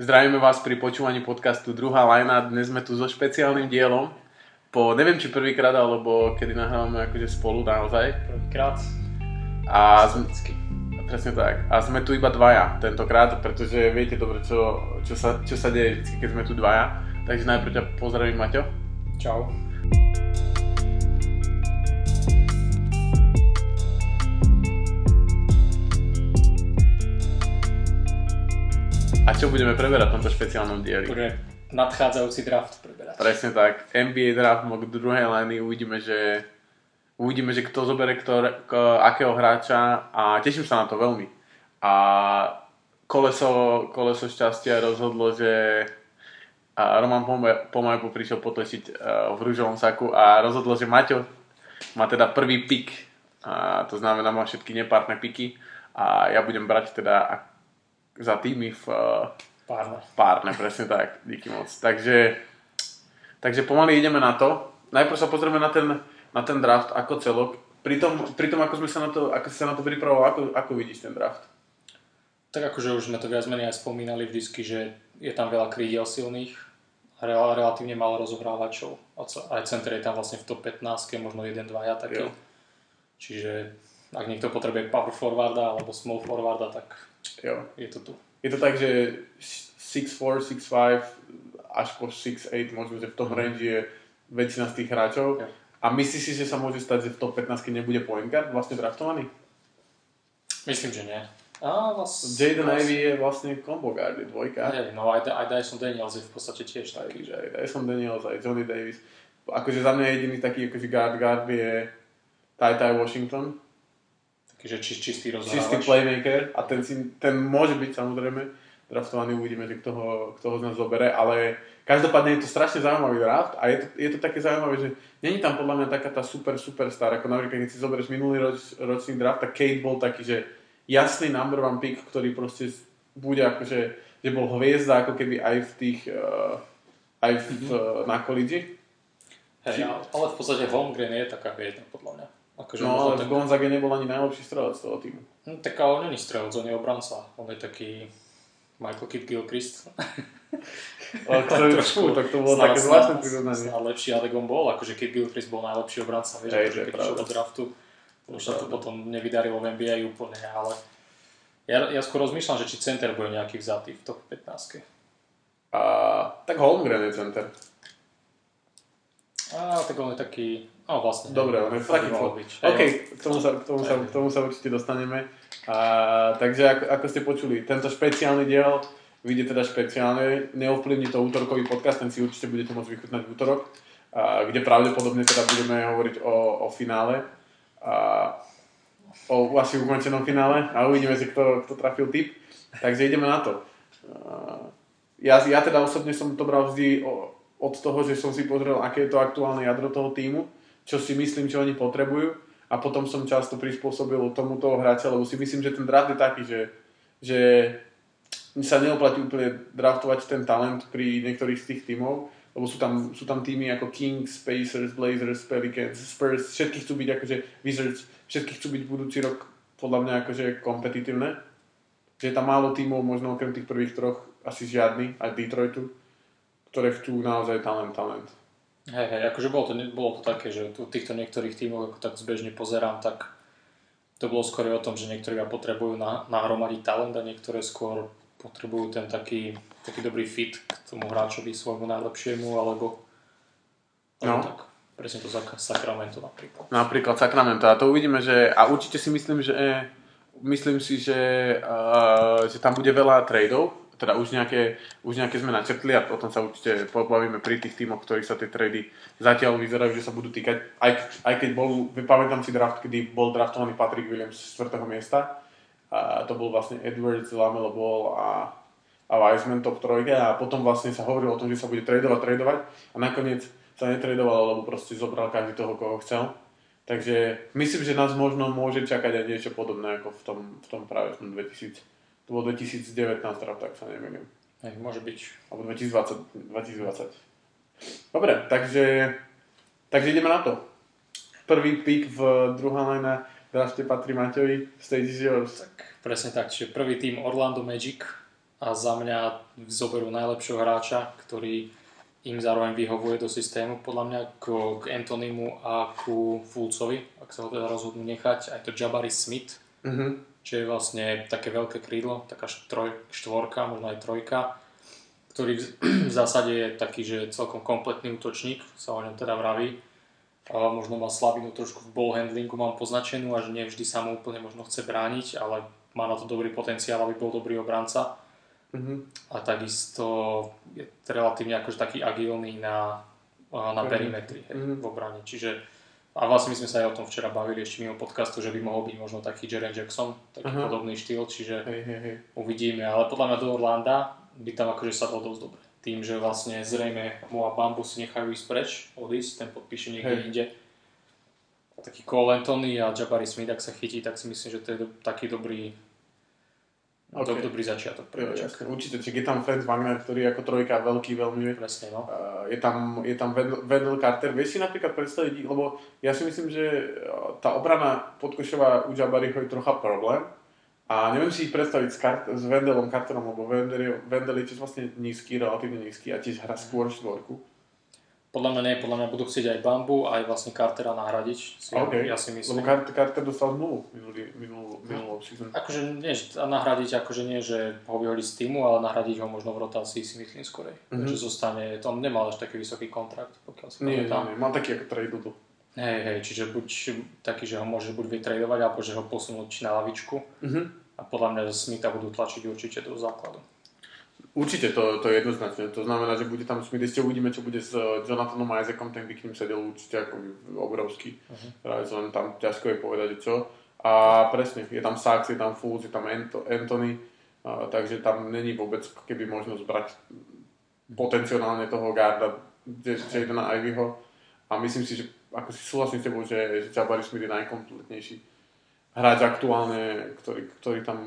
Zdravíme vás pri počúvaní podcastu Druhá lajna. Dnes sme tu so špeciálnym dielom. Po neviem či prvýkrát, alebo kedy nahrávame akože spolu naozaj. Prvýkrát. A sme, presne tak. A sme tu iba dvaja tentokrát, pretože viete dobre, čo, čo, sa, čo sa deje vždy, keď sme tu dvaja. Takže najprv ťa pozdravím, Maťo. Čau. A čo budeme preberať v tomto špeciálnom dieli? Budeme nadchádzajúci draft preberať. Presne tak. NBA draft mock druhej liny uvidíme, že uvidíme, že kto zoberie ktor, k, akého hráča a teším sa na to veľmi. A koleso, koleso šťastia rozhodlo, že Roman Pomaj prišiel potlečiť v rúžovom saku a rozhodlo, že Maťo má teda prvý pik. A to znamená, má všetky nepárne piky a ja budem brať teda za týmy v párne. párne, presne tak, díky moc. Takže, takže pomaly ideme na to. Najprv sa pozrieme na ten, na ten draft ako celok. Pri tom, pri tom ako sme sa na to, ako sa na to pripravoval, ako, ako vidíš ten draft? Tak akože už sme to viac menej aj spomínali vždycky, že je tam veľa krídiel silných rel, relatívne málo rozohrávačov. Aj center je tam vlastne v top 15, možno 1-2 taký. Jo. Čiže ak niekto potrebuje power forwarda alebo small forwarda, tak Jo. Je to tu. Je to tak, že 6'4, 6'5 až po 6'8 možno, že v tom mm. range je väčšina z tých hráčov. Jo. A myslíš si, že sa môže stať, že v top 15 keď nebude point guard vlastne draftovaný? Myslím, že nie. A vlastne, Jaden vlastne... Ivey je vlastne combo guard, je dvojka. Hey, no aj, aj Dyson Daniels je v podstate tiež taký. Aj, aj Dyson Daniels, aj Johnny Davis. Akože za mňa jediný taký akože guard guard je Ty Ty Washington Takže či, čistý rozhrávač. Čistý playmaker a ten, si, ten môže byť samozrejme draftovaný, uvidíme, že kto ho, kto ho z nás zobere, ale každopádne je to strašne zaujímavý draft a je to, je to také zaujímavé, že není tam podľa mňa taká tá super, super star, ako napríklad keď si zoberieš minulý roč, ročný draft, tak Kate bol taký, že jasný number one pick, ktorý proste bude akože, že bol hviezda ako keby aj v tých, uh, aj v, mm-hmm. na college. Hej, ale v podstate Holmgren je taká hviezda podľa mňa. Akože no ale tak... v Gonzage nebol ani najlepší strelec toho týmu. No, tak ale on není strelec, on je obranca. On je taký Michael Kidd Gilchrist. ktorý, trošku, tak to bolo také zvláštne prirovnanie. lepší, ale on bol, akože Kidd Gilchrist bol najlepší obranca, vieš, Hej, akože keď išiel do draftu. Už sa to potom nevydarilo v NBA úplne, ale ja, ja skôr rozmýšľam, že či center bude nejaký vzatý v top 15. A, tak Holmgren je center. A, tak on je taký, no vlastne. Dobre, taký byť. OK, k tomu, sa, k, tomu sa, k tomu sa určite dostaneme. A, takže ako, ako ste počuli, tento špeciálny diel vyjde teda špeciálne, neovplyvní to útorkový podcast, ten si určite budete môcť vychutnať v útorok, a, kde pravdepodobne teda budeme hovoriť o, o finále. A, o asi ukončenom finále a uvidíme si, kto, kto trafil tip. Takže ideme na to. Ja, ja teda osobne som to bral vždy o, od toho, že som si pozrel, aké je to aktuálne jadro toho týmu, čo si myslím, čo oni potrebujú a potom som často prispôsobil tomuto hráča, lebo si myslím, že ten draft je taký, že, že sa neoplatí úplne draftovať ten talent pri niektorých z tých tímov, lebo sú tam, sú tam týmy ako Kings, Pacers, Blazers, Pelicans, Spurs, všetky chcú byť akože Wizards, všetky chcú byť budúci rok podľa mňa akože kompetitívne. Že je tam málo tímov, možno okrem tých prvých troch asi žiadny, aj Detroitu ktoré chcú naozaj talent, talent. Hej, hej, akože bolo to, bolo to také, že tu týchto niektorých tímov, ako tak zbežne pozerám, tak to bolo skôr o tom, že niektorí potrebujú na, nahromadiť talent a niektoré skôr potrebujú ten taký, taký dobrý fit k tomu hráčovi svojmu najlepšiemu, alebo, no. tak. Presne to Sacramento napríklad. Napríklad Sacramento. A to uvidíme, že a určite si myslím, že myslím si, že, uh, že tam bude veľa tradeov, teda už nejaké, už nejaké sme načrtli a potom sa určite pobavíme pri tých tímoch, ktorých sa tie trady zatiaľ vyzerajú, že sa budú týkať, aj, aj keď bol, vypamätám si draft, kedy bol draftovaný Patrick Williams z 4. miesta, a to bol vlastne Edwards, Lamelo Ball a, a Wiseman top trojke a potom vlastne sa hovorilo o tom, že sa bude tradovať, tradovať a nakoniec sa netradovalo, lebo proste zobral každý toho, koho chcel. Takže myslím, že nás možno môže čakať aj niečo podobné ako v tom, v tom práve v tom 2000 to bolo 2019, teda tak sa nemýlim. Hej, môže byť. Alebo 2020. 2020. Dobre, takže, takže ideme na to. Prvý pick v druhá line drafte patrí Maťovi. Stage is yours. Tak, presne tak, čiže prvý tým Orlando Magic. a za mňa zoberú najlepšieho hráča, ktorý im zároveň vyhovuje do systému, podľa mňa k, k Antonimu a ku Fulcovi, ak sa ho teda rozhodnú nechať, aj to Jabari Smith, mm-hmm. Čo je vlastne také veľké krídlo, taká štroj, štvorka, možno aj trojka, ktorý v, zásade je taký, že celkom kompletný útočník, sa o ňom teda vraví. A možno má slabinu trošku v ball handlingu, mám poznačenú a že nevždy sa mu úplne možno chce brániť, ale má na to dobrý potenciál, aby bol dobrý obranca. Mm-hmm. A takisto je relatívne akože taký agilný na, na perimetri hej, mm-hmm. v obrane. Čiže a vlastne my sme sa aj o tom včera bavili ešte mimo podcastu, že by mohol byť možno taký Jaren Jackson, taký uh-huh. podobný štýl, čiže hej, hej, hej. uvidíme. Ale podľa mňa do Orlanda by tam akože sadol dosť dobre. Tým, že vlastne zrejme mu a Bambu si nechajú ísť preč, odísť, ten podpíše niekde hej. inde. Taký Cole Anthony a Jabari Smith, ak sa chytí, tak si myslím, že to je do, taký dobrý Okay. To dobrý začiatok pre jasne, určite, čiže je tam Franz Wagner, ktorý je ako trojka veľký veľmi. Presne, no. Uh, je tam, je tam Wendell Carter. Vieš si napríklad predstaviť, lebo ja si myslím, že tá obrana podkošová u Jabariho je trocha problém. A neviem si ich predstaviť s, Kart- s Wendellom Carterom, lebo Wendell, Wendell je tiež vlastne nízky, relatívne nízky a tiež hrá skôr štvorku. Podľa mňa nie, podľa mňa budú chcieť aj Bambu, aj vlastne Cartera nahradiť. Si, okay. Ja si myslím. Lebo Carter, Carter dostal zmluvu minulý, minulú, minulú season. Akože nie, nahradiť, akože nie, že ho vyhodiť z týmu, ale nahradiť ho možno v rotácii si myslím skorej. Mm-hmm. Takže zostane, on nemal až taký vysoký kontrakt, pokiaľ si nie, nie, nie, mal taký ako tradeable. Hej, hej, čiže buď taký, že ho môže buď vytradovať, alebo že ho posunúť na lavičku. Mm-hmm. A podľa mňa Smitha budú tlačiť určite do základu. Určite to, to je jednoznačné. To znamená, že bude tam Smith, uvidíme, čo bude s eh, Jonathanom Isaacom, ten by k ním sedel určite ako obrovský. Uh-huh. Len tam ťažko je povedať, čo. A presne, je tam Sachs, je tam Fultz, je tam Anthony, a, takže tam není vôbec keby možnosť brať potenciálne toho garda Jadena Ivyho. A myslím si, že ako si súhlasím s tebou, že, že Jabari Smith je najkompletnejší hráč aktuálne, ktorý, ktorý tam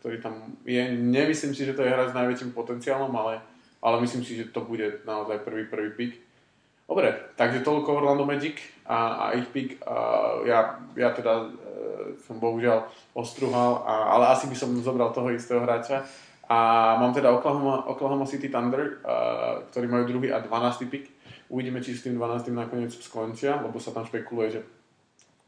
ktorý tam je. Nemyslím si, že to je hráč s najväčším potenciálom, ale, ale myslím si, že to bude naozaj prvý, prvý pick. Dobre, takže toľko Orlando Magic a, a ich pick. A ja, ja teda e, som bohužiaľ ostruhal, a, ale asi by som zobral toho istého hráča. A mám teda Oklahoma, Oklahoma City Thunder, a, ktorí majú druhý a 12. pick. Uvidíme, či s tým 12. nakoniec skončia, lebo sa tam špekuluje, že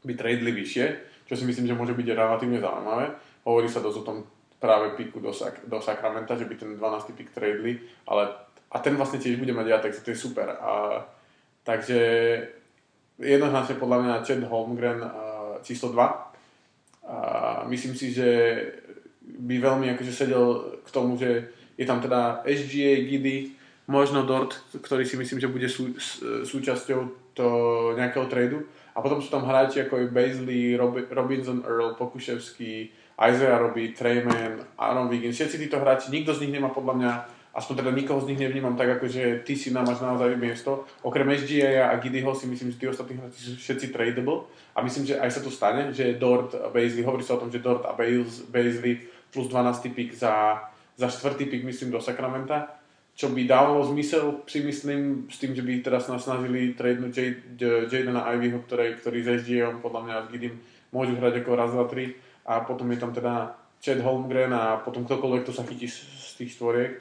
by tradeli vyššie, čo si myslím, že môže byť relatívne zaujímavé. Hovorí sa dosť o tom práve piku do, Sak- do Sacramento, že by ten 12. pik tradeli, ale a ten vlastne tiež bude mať ja, takže to je super. A, takže jednoznačne podľa mňa Chad Holmgren a, číslo 2. A myslím si, že by veľmi akože sedel k tomu, že je tam teda SGA, Giddy, možno Dort, ktorý si myslím, že bude sú, súčasťou to nejakého tradu. A potom sú tam hráči ako je Bazley, Robinson Earl, Pokuševský, Isaiah robí, Treyman, Aaron Wiggins, všetci títo hráči, nikto z nich nemá podľa mňa, aspoň teda nikoho z nich nevnímam tak, ako že ty si nám máš naozaj miesto. Okrem SGA a Giddyho si myslím, že tí ostatní hráči sú všetci tradable a myslím, že aj sa to stane, že Dort a Bazley, hovorí sa o tom, že Dort a Bazley plus 12. pick za, za 4. pick myslím do Sacramenta čo by dávalo zmysel, si myslím, s tým, že by teraz nás snažili tradenúť Jadena Ivyho, ktorý, ktorý s SGA podľa mňa s Giddym môžu hrať ako raz, dva, tri a potom je tam teda Chad Holmgren a potom ktokoľvek, to sa chytí z, tých štvoriek.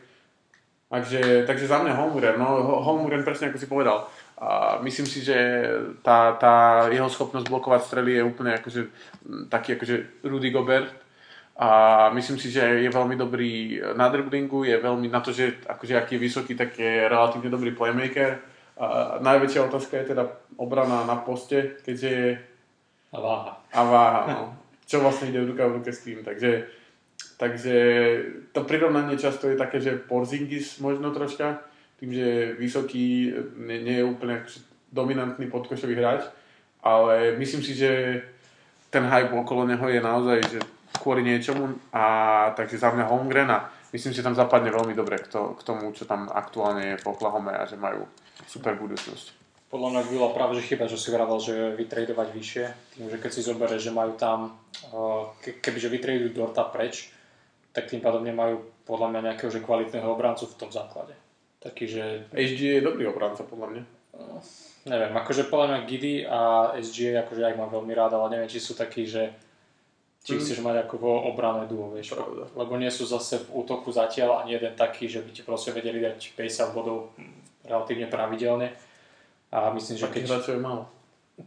Takže, takže za mňa Holmgren, no Holmgren presne ako si povedal. A myslím si, že tá, tá jeho schopnosť blokovať strely je úplne akože, taký akože Rudy Gobert. A myslím si, že je veľmi dobrý na driblingu, je veľmi na to, že akože aký je vysoký, tak je relatívne dobrý playmaker. A najväčšia otázka je teda obrana na poste, keďže je... A váha. A váha, no čo vlastne ide ruka v ruke s tým. Takže, takže to prirovnanie často je také, že Porzingis možno troška, tým, že vysoký, nie, nie je úplne dominantný podkošový hráč, ale myslím si, že ten hype okolo neho je naozaj že kvôli niečomu a takže za mňa Holmgren a myslím, že tam zapadne veľmi dobre k, to, k tomu, čo tam aktuálne je v Oklahoma a že majú super budúcnosť. Podľa mňa bola práve že chyba, že si vravel, že vytradovať vyššie, tým, že keď si zoberie, že majú tam, ke, kebyže vytradujú Dorta preč, tak tým pádom nemajú podľa mňa nejakého že kvalitného obrancu v tom základe. Taký, že... SG je dobrý obranca podľa mňa. Uh, neviem, akože podľa mňa Giddy a SG akože ja ich mám veľmi rád, ale neviem, či sú takí, že či mm. chceš mať ako obrané duo, vieš. Pravda. Lebo nie sú zase v útoku zatiaľ ani jeden taký, že by ti proste vedeli dať 50 bodov relatívne pravidelne. A myslím, že keď... Takých je málo.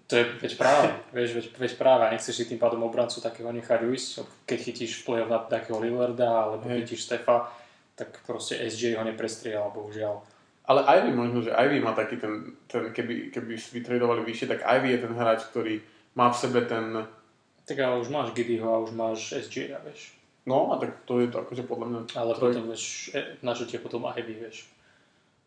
To je veď práve, vieš, veď, veď práve, a nechceš si tým pádom obrancu takého nechať ujsť, keď chytíš play na takého Lillarda, alebo hey. chytíš Stefa, tak proste SJ ho neprestrieľal, bohužiaľ. Ale Ivy možno, že Ivy má taký ten, ten keby, keby vytredovali vyššie, tak Ivy je ten hráč, ktorý má v sebe ten... Tak ale už máš Giddeyho a už máš SJ, vieš. No, a tak to je to akože podľa mňa... Ale troj... potom, vieš, e, na čo ti potom Ivy, vieš.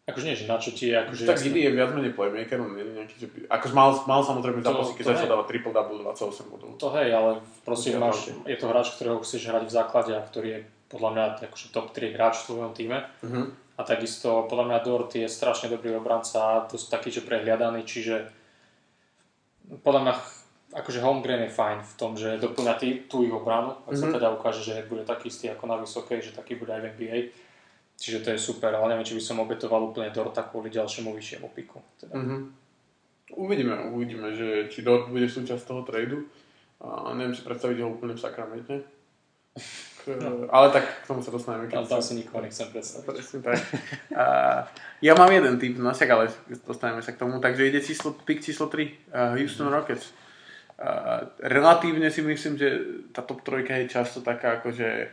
Akože nie, že na čo ti je, akože... Tak Giddy je viac menej playmaker, on je nejaký, že... Akože mal, mal samozrejme zápasy, keď sa dáva triple double 28 bodov. To hej, ale proste máš, je to hráč, ktorého chceš hrať v základe a ktorý je podľa mňa akože top 3 hráč v tvojom týme. Uh-huh. A takisto podľa mňa Dort je strašne dobrý obranca a dosť taký, že prehliadaný, čiže podľa mňa akože Holmgren je fajn v tom, že doplňa tý, tú ich obranu, ak mm-hmm. sa mhm. teda ukáže, že bude taký istý ako na vysokej, že taký bude aj v NBA. Čiže to je super, ale neviem, či by som obetoval úplne Dorta kvôli ďalšiemu vyššiemu piku. Teda. Mm-hmm. Uvidíme, uvidíme, že či Dort bude súčasť toho tradu. A neviem si predstaviť ho úplne v Sakramente. No. Ale tak k tomu sa dostaneme. Ale tam si nikoho nechcem predstaviť. Presne tak. A, ja mám jeden typ, no však ale dostaneme sa k tomu. Takže ide číslo, pick číslo 3, uh, Houston Rockets. Uh, relatívne si myslím, že tá top trojka je často taká akože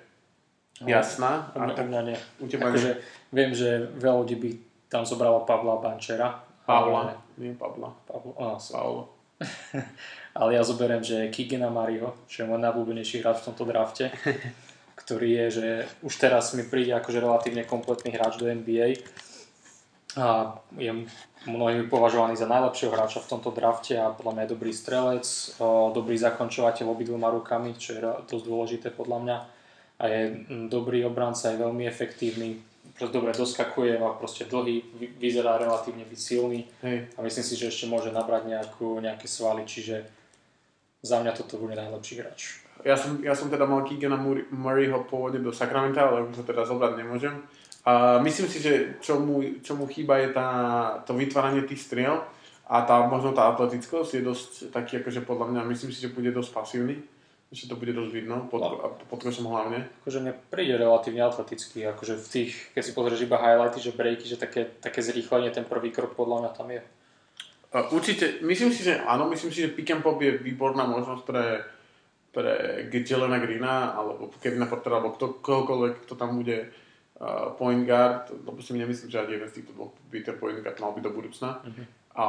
jasná. U mňa, tak, u mňa nie. U teba akože. Viem, že veľa ľudí by tam zobralo Pavla Bančera. Pavla, nie Pavla. Pavlo, oh, Pavlo. ale ja zoberiem, že Kigena Mario, čo je môj najblúbenejší hráč v tomto drafte. ktorý je, že už teraz mi príde akože relatívne kompletný hráč do NBA a je mnohými považovaný za najlepšieho hráča v tomto drafte a podľa mňa je dobrý strelec, dobrý zakončovateľ obidvoma rukami, čo je dosť dôležité podľa mňa a je dobrý obranca, je veľmi efektívny, proste dobre doskakuje, má proste dlhý, vyzerá relatívne byť silný Hej. a myslím si, že ešte môže nabrať nejakú, nejaké svaly, čiže za mňa toto bude najlepší hráč ja som, ja som teda mal Keegana Murrayho pôvodne do Sacramento, ale už ho teda zobrať nemôžem. A myslím si, že čo mu, čo mu chýba je tá, to vytváranie tých striel a tá, možno tá atletickosť je dosť taký, akože podľa mňa, myslím si, že bude dosť pasívny. Že to bude dosť vidno, pod, no. pod košom hlavne. Akože mne príde relatívne atletický, akože v tých, keď si pozrieš iba highlighty, že breaky, že také, také zrýchlenie, ten prvý krok podľa mňa tam je. Určite, myslím si, že áno, myslím si, že pick and pop je výborná možnosť pre pre Jelena Greena, alebo Kevina Portera, alebo kto, kohokoľvek, kto tam bude uh, point guard, lebo si nemyslím, že ani jeden z týchto dvoch by ten point guard mal byť do budúcna. Uh-huh. A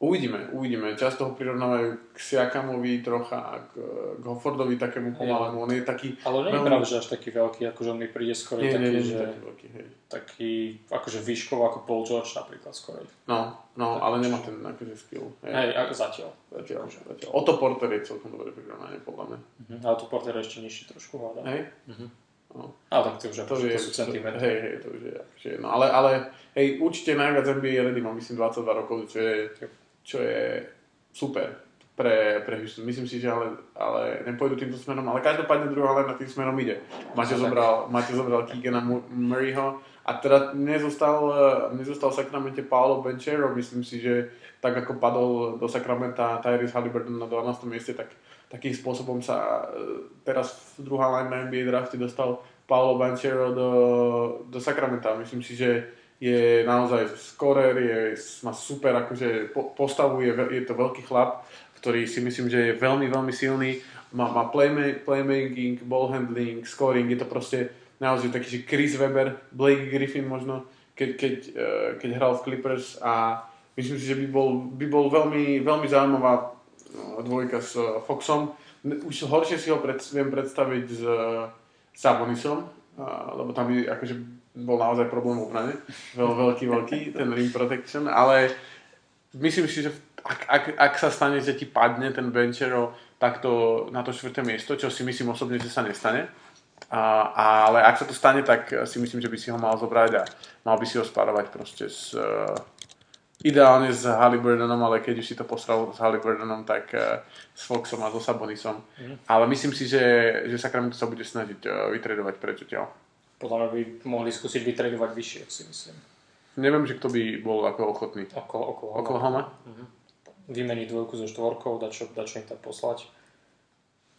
uvidíme, uvidíme. Často ho prirovnávajú k Siakamovi trocha a k, k Hoffordovi takému pomalému. On je taký... Ale nie je pravda, že až taký veľký, akože on mi príde nie, taký, nie, nie, že... Taký, veľký, hej. taký akože výškov ako Paul George napríklad skoro. No, no, tak, ale nemá ten akože skill. Hej, hej zatiaľ. Zatiaľ, akože. zatiaľ. Otto Porter je celkom dobré prirovnanie, podľa mňa. Uh-huh. Ale Otto Porter je ešte nižší trošku hľadá. Hej? Uh-huh. No. Ale tak to už to, akože, je, to sú centimetry. Hej, hej, to už je akože, no, ale, ale hej, určite najviac NBA ready mám myslím 22 rokov, čo je, čo je super pre, pre Houston. Myslím si, že ale, ale nepôjdu týmto smerom, ale každopádne druhá len na tým smerom ide. Máte zobral, máte zobral Keegana Murrayho a teda nezostal, nezostal v Sacramente Paolo Benchero, myslím si, že tak ako padol do Sacramenta Tyrese Halliburton na 12. mieste, tak takým spôsobom sa e, teraz druhá line na NBA drafte dostal Paolo Banchero do, do Sacramenta. Myslím si, že je naozaj skorer, je, má super akože postavu, je, je to veľký chlap ktorý si myslím, že je veľmi, veľmi silný. Má, má playmaking, ball handling, scoring, je to proste naozaj taký, že Chris Webber, Blake Griffin možno, keď, keď, uh, keď hral v Clippers a myslím si, že by bol, by bol veľmi, veľmi zaujímavá uh, dvojka s uh, Foxom. Už horšie si ho pred, viem predstaviť s uh, Sabonisom, lebo tam by akože bol naozaj problém v obrane. Veľ, veľký, veľký, ten rim protection, ale myslím si, že ak, ak, ak sa stane, že ti padne ten Benchero takto na to štvrté miesto, čo si myslím osobne, že sa nestane, a, ale ak sa to stane, tak si myslím, že by si ho mal zobrať a mal by si ho spárovať proste s, uh, ideálne s Halliburtonom, ale keď už si to posral s Halliburtonom, tak uh, s Foxom a so Sabonisom. Mm. Ale myslím si, že, že Sacramento sa bude snažiť uh, vytredovať preč odtiaľ. Podľa mňa by mohli skúsiť vytredovať vyššie, si myslím. Neviem, že kto by bol ako ochotný. Okolo, Oklahoma? Mm-hmm vymeniť dvojku so štvorkou, dať čo, dať čo im tak poslať.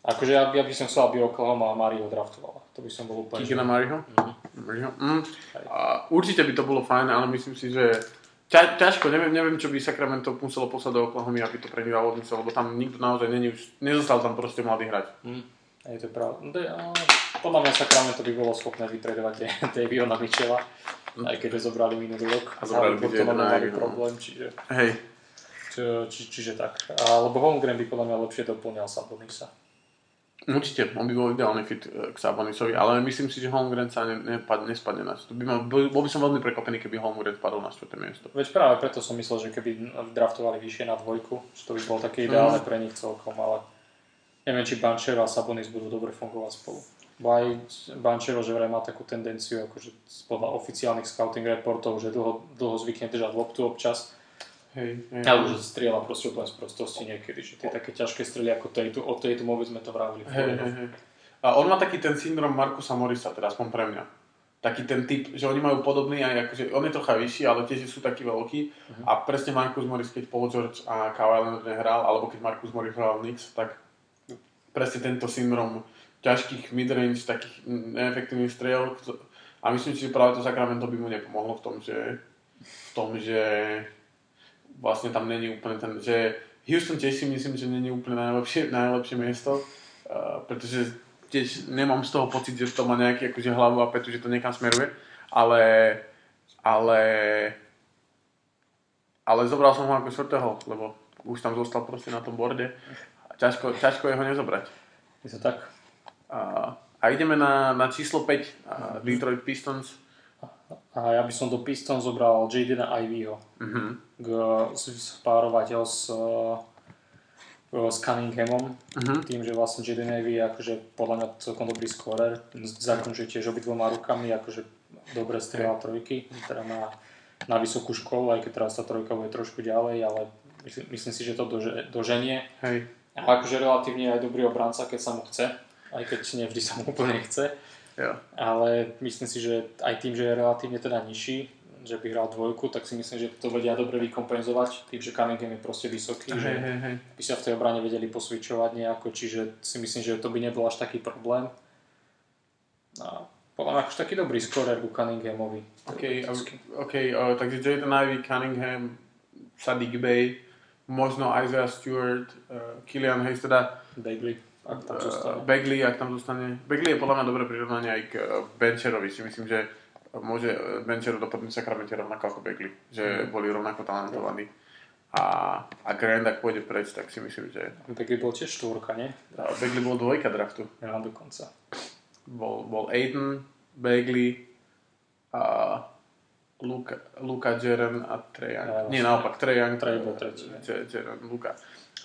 Akože ja, ja by som chcel, aby Oklahoma a Mario draftovala. To by som bol úplne... Kikina Mariho? Mm-hmm. Mm. A určite by to bolo fajn, ale myslím si, že ťa, ťažko, neviem, neviem, čo by Sacramento muselo poslať do Oklahoma, aby to pre nich dalo lebo tam nikto naozaj není nezostal tam proste mladý hrať. Mm. Je to pravda. No, podľa mňa Sacramento by bolo schopné vytredovať Daviona Michela, mm. aj keď ho zobrali minulý rok. A zobrali by to mali problém, čiže... Hej. Či, či, čiže tak. Alebo Holmgren by podľa mňa lepšie doplňal Sabonisa. Určite, on by bol ideálny fit eh, k Sabonisovi, ale myslím si, že Holmgren sa ne, nepad, nespadne na to. By mal, bol, bol by som veľmi prekvapený, keby Holmgren spadol na 4. miesto. Veď práve preto som myslel, že keby draftovali vyššie na dvojku, že to by bolo také ideálne mm. pre nich celkom, ale neviem, či Banchero a Sabonis budú dobre fungovať spolu. Bo aj Banchero, že vraj má takú tendenciu, akože podľa oficiálnych scouting reportov, že dlho, dlho zvykne držať loptu občas, Hej, hej. Ale už strieľa proste úplne z prostosti niekedy, že tie také ťažké strely ako tejto, od tejto vôbec sme to vravili. Hej, hej, hej. A on má taký ten syndrom Markusa Morisa, teda aspoň pre mňa. Taký ten typ, že oni majú podobný aj akože, on je trocha vyšší, ale tiež sú takí veľkí. Uh-huh. A presne Markus Morris, keď Paul George a Kawhi Leonard nehral, alebo keď Markus Morris hral Knicks, tak presne tento syndrom ťažkých midrange, takých neefektívnych striel. A myslím si, že práve to Sacramento by mu nepomohlo v tom, že, v tom, že vlastne tam není úplne ten, že Houston tiež si myslím, že není úplne najlepšie, najlepšie miesto, uh, pretože tiež nemám z toho pocit, že to má nejaký akože hlavu a petu, že to niekam smeruje, ale ale ale zobral som ho ako štvrtého, lebo už tam zostal proste na tom borde a ťažko, ťažko je ho nezobrať. Je to tak? A, ideme na, na číslo 5, a Detroit Pistons. A ja by som do Piston zobral Jadena Ivyho. Uh-huh. Spárovať ho s, s Cunninghamom. Uh-huh. Tým, že vlastne Jaden Ivy je akože podľa mňa celkom dobrý scorer. Zakončuje tiež obidvoma rukami, akože dobre strieľa trojky. Teda na, na vysokú školu, aj keď teraz tá trojka bude trošku ďalej, ale myslím, myslím si, že to dože, doženie. Hej. A akože relatívne aj dobrý obranca, keď sa mu chce. Aj keď nevždy sa mu úplne chce. Jo. Ale myslím si, že aj tým, že je relatívne teda nižší, že by hral dvojku, tak si myslím, že to vedia dobre vykompenzovať tým, že Cunningham je proste vysoký, hej, že hej, hej. by sa v tej obrane vedeli posvičovať nejako, čiže si myslím, že to by nebol až taký problém. A podľa mňa akož taký dobrý skorer ku Cunninghamovi. OK, okay uh, takže Jaden Ivey, Cunningham, Sadiq Bay, možno Isaiah Stewart, uh, Killian Hayes, teda Bagley ak tam zostane. Uh, Bagley, ak tam zostane. Bagley je podľa mňa dobré prirovnanie aj k uh, Bencherovi. Si myslím, že môže uh, Benchero dopadnúť Sacramente rovnako ako Bagley. Že mm. boli rovnako talentovaní. A ak Grant ak pôjde preč, tak si myslím, že... Bagley bol tiež štvorka, nie? A Bagley bol dvojka draftu. Ja, dokonca. Bol, bol Aiden, Bagley a Luka, Luka Jeren a Trajan. Ja, Nie, naopak, Trajan. Trajan bol tretí. Jeren, Luka.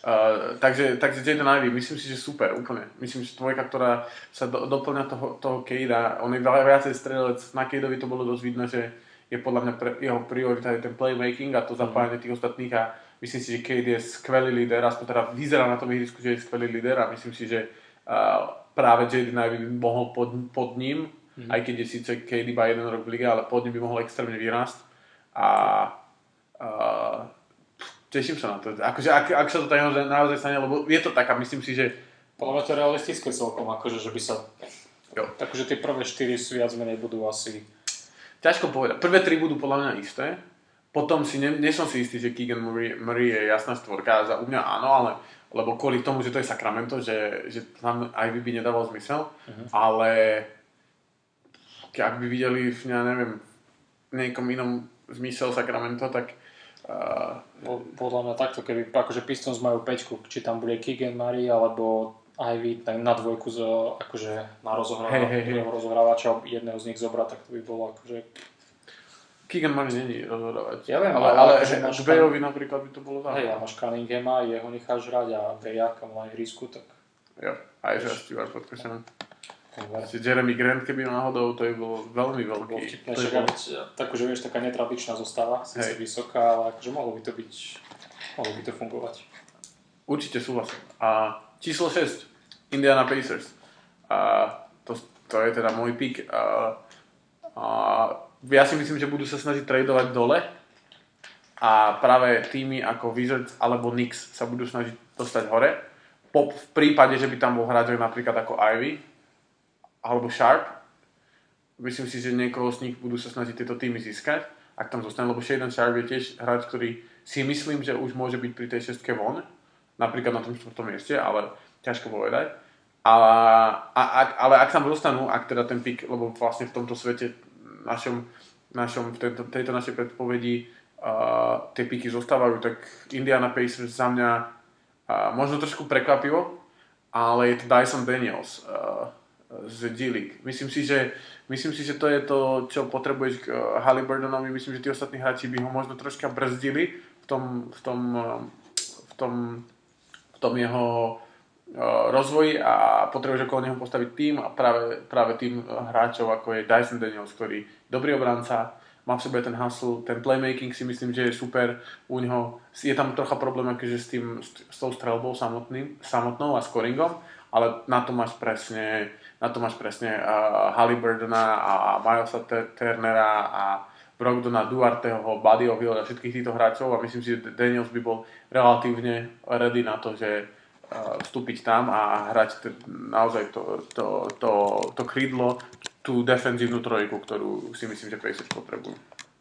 Uh, takže, takže Jaden Ivey, myslím si, že super, úplne. Myslím, že dvojka, ktorá sa do, doplňa toho, toho Kejda, on je veľa viacej strelec, na Kejdovi to bolo dosť vidno, že je podľa mňa pre, jeho priorita je ten playmaking a to mhm. zapájanie tých ostatných a myslím si, že Cade je skvelý líder, aspoň teda vyzerá na tom ihrisku, že je skvelý líder a myslím si, že uh, práve Jaden Ivey by mohol pod, pod ním, mm. aj keď je síce Cade iba jeden rok v lige, ale pod ním by mohol extrémne vyrásť a uh, teším sa na to. Akože, ak, ak sa to tak naozaj, stane, lebo je to tak a myslím si, že... Podľa mňa to realistické celkom, akože, že by sa... Jo. Takže tie prvé 4 sú viac menej budú asi... Ťažko povedať. Prvé 3 budú podľa mňa isté. Potom si, ne, nie som si istý, že Keegan Murray, Murray je jasná stvorka. Za u mňa áno, ale lebo kvôli tomu, že to je Sacramento, že, že tam aj by, by nedával zmysel. Uh-huh. Ale ak by videli v, ja neviem, nejakom inom zmysel Sacramento, tak Uh, podľa mňa takto, keby akože Pistons majú peťku, či tam bude Keegan Murray alebo Ivy tak na dvojku z, akože na rozohrávača, hey, hey, hey. rozohrávača jedného z nich zobrať, tak to by bolo akože Keegan Murray není rozhodovať. Ja viem, ale, ale, ale akože máš Bayovi napríklad by to bolo zaujímavé. Hej, a máš Cunninghama, jeho necháš hrať a Beja, kam ihrisku, tak... Jo, aj že Stewart podkošený. Vlastne Jeremy Grant, keby náhodou, to je bolo veľmi veľký. Bol vtipné, to bol... tak, že vieš, taká netradičná zostava, síce vysoká, ale akože mohlo by to byť, mohlo by to fungovať. Určite súhlasím. A číslo 6, Indiana Pacers. A to, to je teda môj pík. A, a ja si myslím, že budú sa snažiť tradovať dole a práve týmy ako Wizards alebo Knicks sa budú snažiť dostať hore pop v prípade, že by tam bol hráč napríklad ako Ivy alebo Sharp, myslím si, že niekoho z nich budú sa snažiť tieto týmy získať, ak tam zostane, lebo Shaden Sharp je tiež hráč, ktorý si myslím, že už môže byť pri tej šestke von, napríklad na tom štvrtom mieste, ale ťažko povedať. A, a, ak, ale ak sa dostanú, ak teda ten pik, lebo vlastne v tomto svete našom, našom v tejto, tejto našej predpovedi uh, tie piky zostávajú, tak Indiana Pacers za mňa uh, možno trošku prekvapivo, ale je to Dyson Daniels uh, z G-League. Myslím si, že, myslím si, že to je to, čo potrebuješ k uh, Halliburtonovi. Myslím, že tí ostatní hráči by ho možno troška brzdili v tom, v tom, uh, v tom, v tom jeho rozvoji a potrebuješ okolo neho postaviť tým a práve, práve tým hráčov ako je Dyson Daniels, ktorý dobrý obranca, má v sebe ten hustle, ten playmaking si myslím, že je super u neho. Je tam trocha problém akože s, tým, s tou strelbou samotným, samotnou a scoringom, ale na to máš presne, na to máš presne uh, Halliburtona a Milesa Turnera a Brogdona, Duarteho, Buddyho Hill a všetkých týchto hráčov a myslím si, že Daniels by bol relatívne ready na to, že vstúpiť tam a hrať t- naozaj to, to, to, to krídlo, tú defenzívnu trojku, ktorú si myslím, že Pacers potrebujú.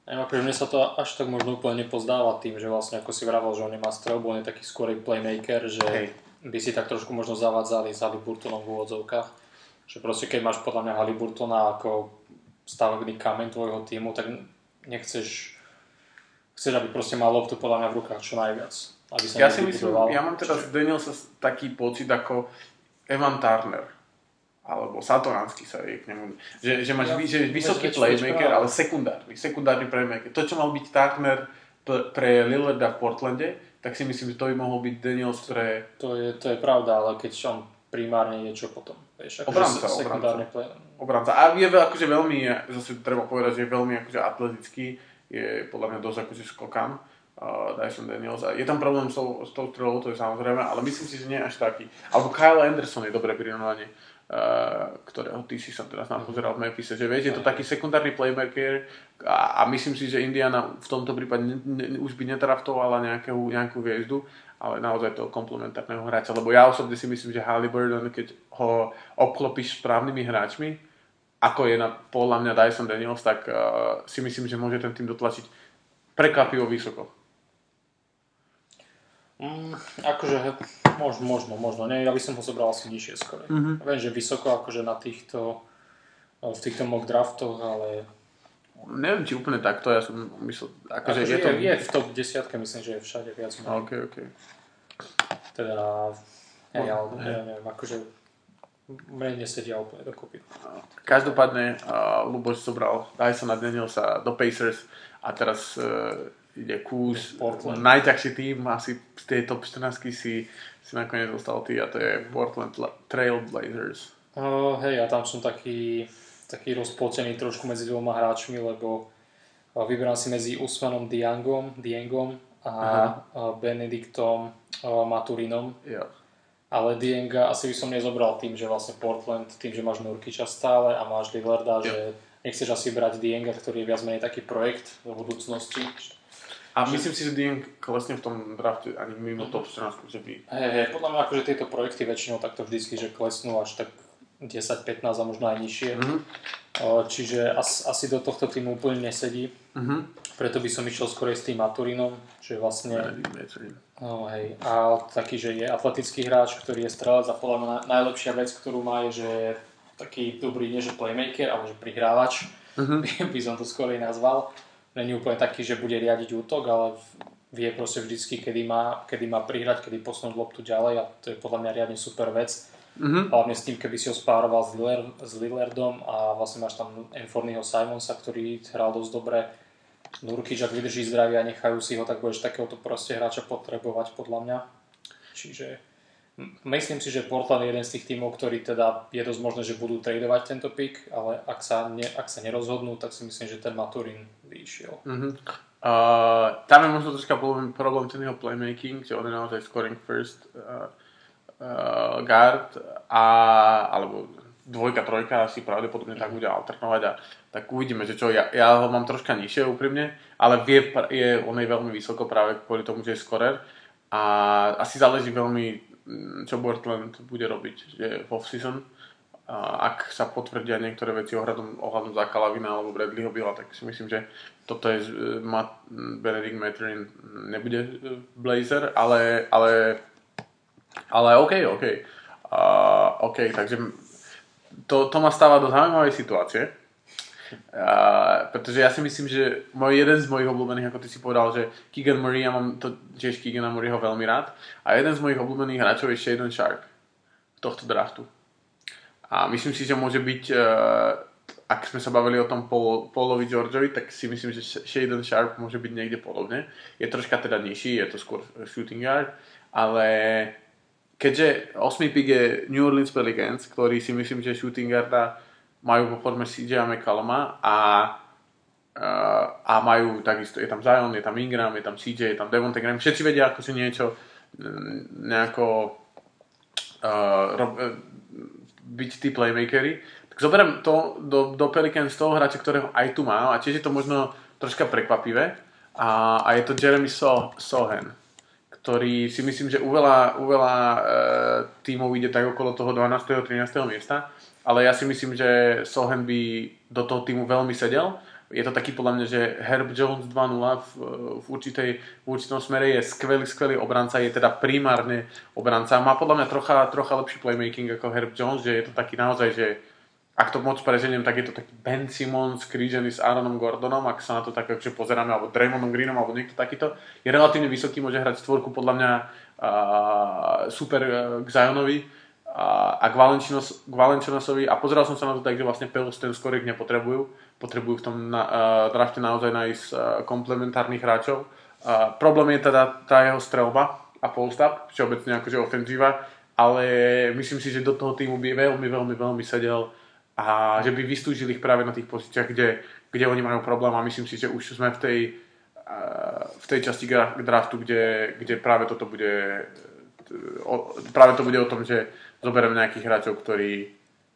Neviem, akože mne sa to až tak možno úplne nepozdáva tým, že vlastne ako si vravel, že on nemá strelbu, on je taký skôr playmaker, že Hej. by si tak trošku možno zavadzali s Haliburtonom v úvodzovkách. Že proste keď máš podľa mňa Haliburtona ako stavebný kameň tvojho týmu, tak nechceš, chceš, aby proste mal loptu podľa mňa v rukách čo najviac aby sa ja si myslím, ja mám teraz Danielsa taký pocit ako Evan Turner alebo Satoransky sa je k nemu, že, že máš ja, že vysoký playmaker, ale sekundárny, sekundárny playmaker. To, čo mal byť Turner pre Lillarda v Portlande, tak si myslím, že to by mohol byť Daniels pre... To je, to je pravda, ale keď on primárne niečo potom. Vieš, akože obranca, obranca. Play... obranca. A je akože veľmi, zase treba povedať, že je veľmi akože atletický, je podľa mňa dosť akože skokan uh, Dyson Daniels. A je tam problém s tou, s tou strelou, to je samozrejme, ale myslím si, že nie až taký. Alebo Kyle Anderson je dobré prirovnanie, uh, ktorého ty si sa teraz nám pozeral v Memphise, že vieš, je to taký sekundárny playmaker a, a myslím si, že Indiana v tomto prípade ne, ne, už by netraftovala nejakú, nejakú hviezdu, ale naozaj toho komplementárneho hráča, lebo ja osobne si myslím, že Halliburton, keď ho obklopíš správnymi hráčmi, ako je na, podľa mňa Dyson Daniels, tak uh, si myslím, že môže ten tým dotlačiť prekvapivo vysoko. Mm, akože možno, možno, možno. Nie, ja by som ho zobral asi nižšie skôr. Mm-hmm. Viem, že vysoko akože na týchto, v týchto mock draftoch, ale... Neviem, či úplne takto, ja som myslel... Akože, akože je, to... je, v top desiatke, myslím, že je všade viac menej. OK, OK. Teda, hej, ale ja neviem, akože mne nesedia úplne dokopy. Každopádne uh, Luboš zobral Dysona Danielsa do Pacers a teraz uh, ide kús, Portland. najťažší tým asi z tej top 14 si, si nakoniec dostal ty a to je Portland Trail Blazers. Uh, hej, ja tam som taký, taký rozpotený trošku medzi dvoma hráčmi, lebo vyberám si medzi Usmanom Diangom, Diangom a uh, Benediktom Maturinom. Yeah. Ale Dienga asi by som nezobral tým, že vlastne Portland, tým, že máš Nurkiča stále a máš Lillarda, yeah. že nechceš asi brať Dienga, ktorý je viac menej taký projekt do budúcnosti a myslím si, že Dieng klesne v tom drafte ani mimo top 14, že by... Hej, hej, podľa mňa akože tieto projekty väčšinou takto vždycky, že klesnú až tak 10-15 a možno aj nižšie. Mm-hmm. Čiže asi, asi do tohto týmu úplne nesedí. Mm-hmm. Preto by som išiel skôr s tým Maturinom, že vlastne... No, hej, a taký, že je atletický hráč, ktorý je strelec a podľa mňa najlepšia vec, ktorú má je, že je taký dobrý, nie že playmaker, ale že prihrávač, mm-hmm. by, som to skôr nazval není úplne taký, že bude riadiť útok, ale vie proste vždycky, kedy má, kedy má prihrať, kedy posunúť loptu ďalej a to je podľa mňa riadne super vec. Mm-hmm. Hlavne s tým, keby si ho spároval s, Lillard, s Lillardom a vlastne máš tam Enfornyho Simonsa, ktorý hral dosť dobre. Nurkic, ak vydrží zdravie a nechajú si ho, tak budeš takéhoto proste hráča potrebovať podľa mňa. Čiže Myslím si, že Portland je jeden z tých tímov, ktorý teda je dosť možné, že budú tradovať tento pick, ale ak sa, ne, ak sa nerozhodnú, tak si myslím, že ten Maturin by išiel. Uh-huh. Uh, tam je možno troška problém, problém ten jeho playmaking, že on je naozaj scoring first uh, uh, guard, a, alebo dvojka, trojka asi pravdepodobne tak bude alternovať a tak uvidíme, že čo, ja, ja ho mám troška nižšie úprimne, ale vie, je, on je veľmi vysoko práve kvôli tomu, že je scorer a asi záleží veľmi mm, čo Portland bude robiť že v off-season. Ak sa potvrdia niektoré veci ohľadom, ohľadom Zakalavina alebo Bradleyho Billa, tak si myslím, že toto je Matt, Benedict Mathurin nebude Blazer, ale, ale, ale OK, OK. Uh, OK, takže to, to ma stáva do zaujímavej situácie, uh, pretože ja si myslím, že môj jeden z mojich obľúbených, ako ty si povedal, že Keegan Murray, ja mám to, tiež Keegan Murrayho veľmi rád, a jeden z mojich obľúbených hráčov je Shadon Sharp tohto draftu. A myslím si, že môže byť, uh, ak sme sa bavili o tom Paul, Paulovi Georgeovi, tak si myslím, že Shadon Sharp môže byť niekde podobne. Je troška teda nižší, je to skôr shooting guard, ale keďže 8. pick je New Orleans Pelicans, ktorí si myslím, že shooting guarda majú po forme CJ McCalluma a, a majú takisto, je tam Zion, je tam Ingram, je tam CJ, je tam Devonte Graham, všetci vedia ako si niečo nejako uh, byť tí playmakery, tak zoberiem to do, do Pelicans toho hráča, ktorého aj tu má a tiež je to možno troška prekvapivé a, a je to Jeremy so, Sohen, ktorý si myslím, že u veľa, e, tímov ide tak okolo toho 12. 13. miesta, ale ja si myslím, že Sohen by do toho týmu veľmi sedel je to taký podľa mňa, že Herb Jones 2.0 v, v, určitej, v určitom smere je skvelý, skvelý obranca, je teda primárne obranca. Má podľa mňa trocha, trocha lepší playmaking ako Herb Jones, že je to taký naozaj, že ak to moc preženiem, tak je to taký Ben Simmons krížený s Aaronom Gordonom, ak sa na to tak akože pozeráme, alebo Draymondom Greenom, alebo niekto takýto. Je relatívne vysoký, môže hrať stvorku podľa mňa uh, super uh, k Zionovi a, a k, Valencianosovi a pozeral som sa na to tak, že vlastne Pelos ten skorik nepotrebujú potrebujú v tom na, uh, drafte naozaj nájsť uh, komplementárnych hráčov. Uh, problém je teda tá jeho strelba a post-up, všeobecne akože ofenzíva, ale myslím si, že do toho týmu by veľmi, veľmi, veľmi sedel a že by vystúžili ich práve na tých pozíciách, kde, kde oni majú problém a myslím si, že už sme v tej, uh, v tej časti draftu, kde, kde práve toto bude o, práve to bude o tom, že zoberiem nejakých hráčov, ktorí,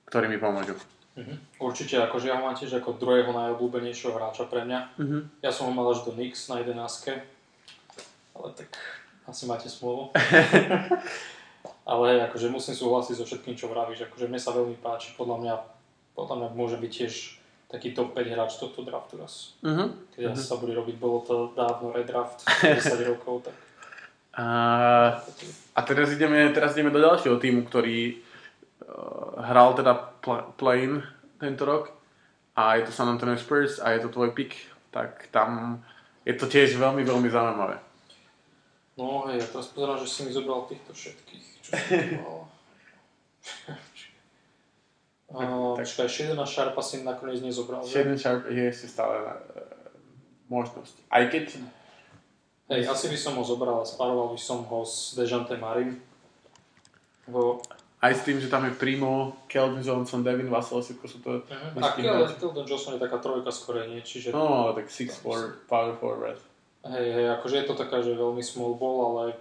ktorí mi pomôžu. Uh-huh. Určite, akože ja ho mám tiež ako druhého najobľúbenejšieho hráča pre mňa. Uh-huh. Ja som ho mal až do Nix na 11 ale tak asi máte smôlu. ale akože musím súhlasiť so všetkým, čo vravíš. Akože mne sa veľmi páči, podľa mňa, podľa mňa môže byť tiež taký top 5 hráč tohto draftu raz. Uh-huh. Keď uh-huh. sa bude robiť, bolo to dávno redraft, 10 rokov, tak... A, a teraz, ideme, teraz ideme do ďalšieho týmu, ktorý uh, hral teda pl- play tento rok a je to San Antonio Spurs a je to tvoj pick, tak tam je to tiež veľmi, veľmi zaujímavé. No hej, ja teraz pozerám, že si mi zobral týchto všetkých. Čo Uh, tak, Shaden a Sharp asi nakoniec nezobral. Shaden Sharp je ešte stále uh, možnosť. Aj keď... Hej, asi by som ho zobral a sparoval by som ho s Dejante Marim. Ho aj s tým, že tam je Primo, Keldon Johnson, Devin Vassell, všetko sú to... Uh-huh. A Keldon Johnson je taká trojka skôr nie, čiže... No, tak 6'4", power forward. Hej, hej, akože je to taká, že veľmi small ball, ale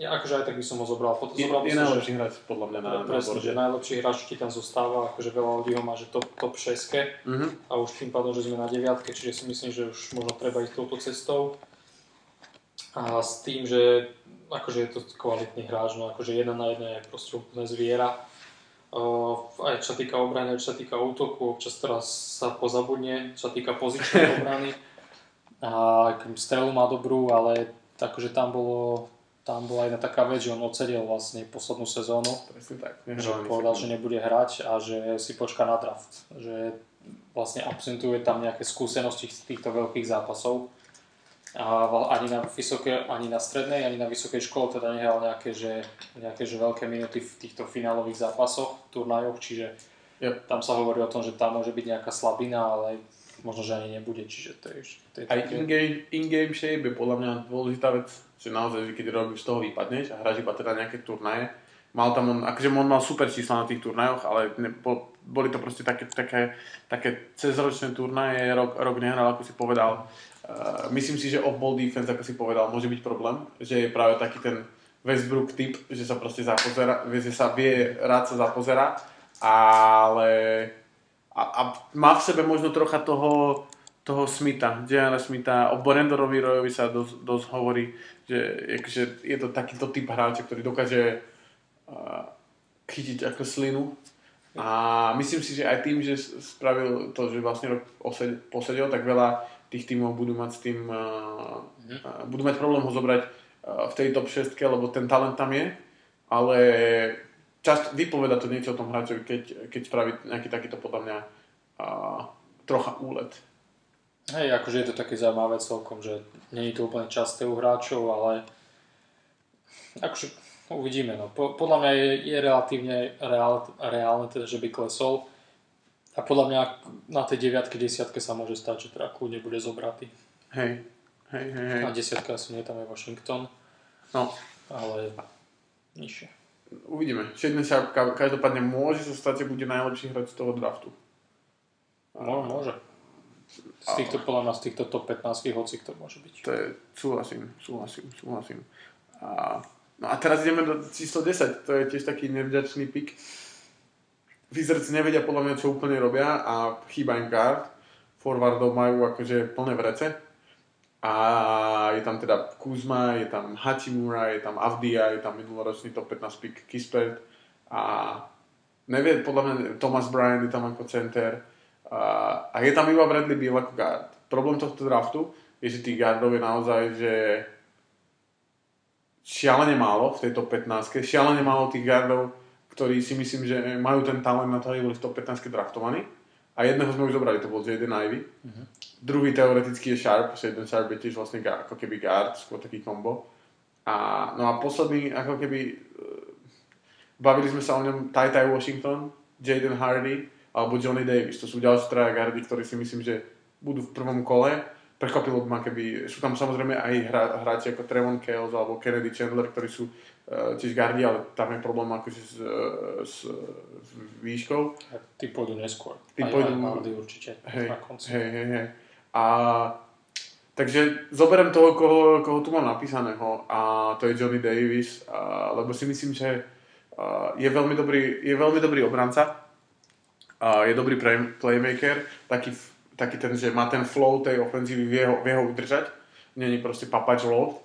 ja akože aj tak by som ho zobral. Potom je, zobral je najlepší hráč podľa mňa na, presne, na že najlepší hráč ti tam zostáva, akože veľa ľudí ho má, že top, top 6 uh-huh. a už tým pádom, že sme na 9, čiže si myslím, že už možno treba ísť touto cestou. A s tým, že akože je to kvalitný hráč, no akože jeden na jeden je proste úplne zviera. Uh, aj čo sa týka obrany, čo sa týka útoku, občas teraz sa pozabudne, čo sa týka pozičnej obrany. A strelu má dobrú, ale akože tam bolo tam bola jedna taká vec, že on odsedel vlastne poslednú sezónu. Presne tak. Že povedal, že nebude hrať a že si počká na draft. Že vlastne absentuje tam nejaké skúsenosti z týchto veľkých zápasov a ani na, vysoké, ani na strednej, ani na vysokej škole teda nehral nejaké, že, nejaké že veľké minuty v týchto finálových zápasoch, turnajoch, čiže yep. tam sa hovorí o tom, že tam môže byť nejaká slabina, ale možno, že ani nebude, čiže to je, to je Aj in-game, in-game shape je podľa mňa dôležitá vec, že naozaj, keď robíš toho vypadneš a hráš iba teda nejaké turnaje, mal tam on, akože on mal super čísla na tých turnajoch, ale ne, po, boli to proste také, také, také cezročné turnaje, rok, rok nehral, ako si povedal. Uh, myslím si, že off-ball defense, ako si povedal, môže byť problém, že je práve taký ten Westbrook typ, že sa proste zapozera, že sa vie, rád sa zapozera, ale a, a má v sebe možno trocha toho, toho Smitha, J.R. Smitha, o Borendorovi Royovi sa dosť, dosť hovorí, že, že je to takýto typ hráča, ktorý dokáže chytiť ako slinu. A myslím si, že aj tým, že spravil to, že vlastne rok posedel, tak veľa tých tímov budú mať s tým, mm. budú mať problém ho zobrať v tej top 6, lebo ten talent tam je, ale čast vypoveda to niečo o tom hráčovi, keď, keď spraví nejaký takýto podľa mňa a, trocha úlet. Hej, akože je to také zaujímavé celkom, že nie je to úplne časté u hráčov, ale akože uvidíme. No. Po, podľa mňa je, je relatívne reál, reálne, teda, že by klesol. A podľa mňa na tej deviatke, desiatke sa môže stať, že teda kľudne bude zobratý. Hej, hej, hej. hej. A desiatka asi nie, tam je Washington. No. Ale nižšie. Uvidíme. Shaden Sharp každopádne môže sa stať, že bude najlepší hráč z toho draftu. No, môže. Z týchto, podľa mňa, z týchto top 15 hoci kto môže byť. To je, súhlasím, súhlasím, súhlasím. A, no a teraz ideme do číslo 10, to je tiež taký nevďačný pik. Wizards nevedia podľa mňa, čo úplne robia a chýba im guard. Forwardov majú akože plné vrece. A je tam teda Kuzma, je tam Hachimura, je tam Avdia, je tam minuloročný top 15 pick Kispert. A nevie, podľa mňa Thomas Bryan je tam ako center. A, je tam iba Bradley Beal ako guard. Problém tohto draftu je, že tých guardov je naozaj, že šialene málo v tejto 15. Šialene málo tých guardov, ktorí si myslím, že majú ten talent na to, aby boli v top 15 draftovaní. A jedného sme už zobrali, to bol Jaden Ivy. Uh-huh. Druhý teoreticky je Sharp, jeden Sharp je tiež vlastne ako keby guard, skôr taký combo. A, no a posledný, ako keby, uh, bavili sme sa o ňom Ty Ty Washington, Jaden Hardy alebo Johnny Davis. To sú ďalší traja guardy, ktorí si myslím, že budú v prvom kole prekvapilo by ma, keby... Sú tam samozrejme aj hra, hráči ako Trevon Kales alebo Kennedy Chandler, ktorí sú uh, tiež gardi, ale tam je problém akože s, uh, s, s výškou. A tí pôjdu neskôr. Tí pôjdu... Aj určite hej, na konci. Hej, hej, hej. A takže zoberiem toho, koho, koho tu mám napísaného a to je Johnny Davis, a, lebo si myslím, že a, je veľmi dobrý, je veľmi dobrý obranca, je dobrý play, playmaker, taký taký ten, že má ten flow tej ofenzívy, vie ho, vie ho udržať, není proste papač loft.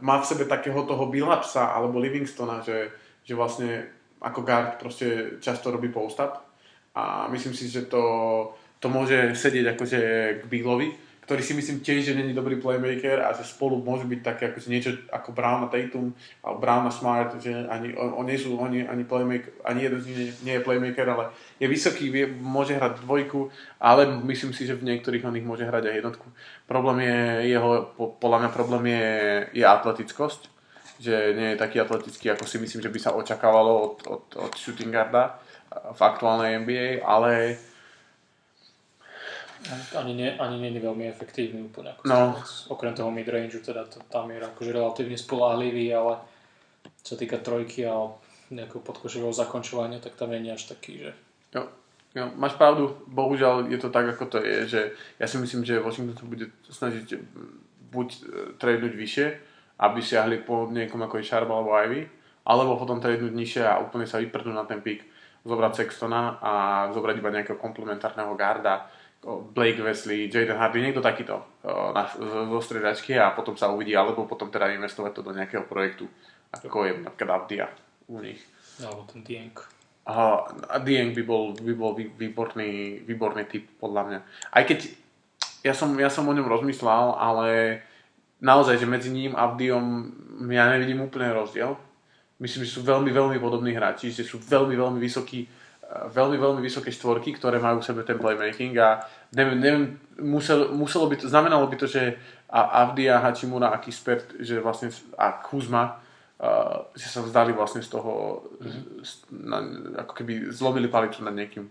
Má v sebe takého toho Billapsa alebo Livingstona, že, že vlastne ako guard proste často robí post-up. A myslím si, že to, to môže sedieť akože k Billovi ktorý si myslím tiež, že není dobrý playmaker a že spolu môžu byť také ako niečo ako Brown a Tatum alebo Brown a Smart, že ani, on, on sú oni, ani playmaker, ani jeden z nich nie, nie je playmaker, ale je vysoký, vie, môže hrať dvojku, ale myslím si, že v niektorých oných môže hrať aj jednotku. Problém je jeho, podľa mňa problém je, je atletickosť, že nie je taký atletický, ako si myslím, že by sa očakávalo od, od, od shooting guarda v aktuálnej NBA, ale ani nie, ani nie je veľmi efektívny úplne. Ako no. Okrem toho midrange, teda to, tam je akože relatívne spolahlivý, ale čo týka trojky a nejakého podkošového zakončovania, tak tam nie je až taký, že... Jo. Jo, máš pravdu, bohužiaľ je to tak, ako to je, že ja si myslím, že Washington sa bude snažiť buď e, tradenúť vyššie, aby siahli po niekom ako je Sharp alebo Ivy, alebo potom tradenúť nižšie a úplne sa vyprdnúť na ten pík, zobrať Sextona a zobrať iba nejakého komplementárneho garda, Blake Wesley, Jaden Hardy, niekto takýto na, zo stredačky a potom sa uvidí, alebo potom teda investovať to do nejakého projektu, ako je napríklad Avdia u nich. Alebo ten Dieng. A, a Dieng by bol, by bol výborný, výborný typ podľa mňa. Aj keď ja som, ja som o ňom rozmýšľal, ale naozaj, že medzi ním a Avdiom ja nevidím úplne rozdiel. Myslím, že sú veľmi, veľmi podobní hráči, že sú veľmi, veľmi vysokí veľmi, veľmi vysoké štvorky, ktoré majú v sebe ten playmaking a neviem, neviem musel, muselo by to, znamenalo by to, že Avdia, Hachimura a Kispert, že vlastne a Kuzma, uh, že sa vzdali vlastne z toho, mm-hmm. z, na, ako keby zlomili palicu nad niekým,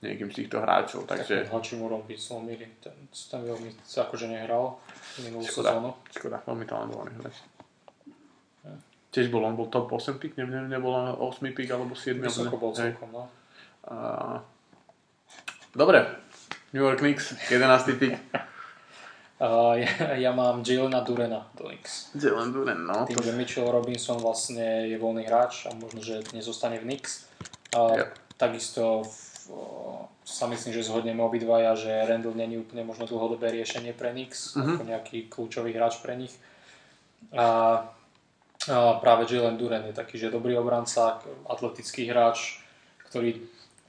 niekým z týchto hráčov. Takže... Tak Hachimurom by zlomili, ten, ten veľmi sa akože nehral minulú škoda, sezónu. Škoda, veľmi talentovaný hráč. Tiež bol, on bol top 8 pick, neviem, nebol 8 pick alebo 7. Vysoko bol celkom, no. Uh, dobre, New York Knicks, 11. pick. Uh, ja, ja mám Jalena Durena do Knicks. Jalen Duren, no. Tým, že Mitchell Robinson vlastne je voľný hráč a možno, že nezostane v Knicks. Uh, yep. Takisto v, uh, sa myslím, že zhodneme obidvaja, že Randall není úplne možno dlhodobé riešenie pre Knicks, uh-huh. ako nejaký kľúčový hráč pre nich. A A práve Jalen Duren je taký, že dobrý obranca, atletický hráč, ktorý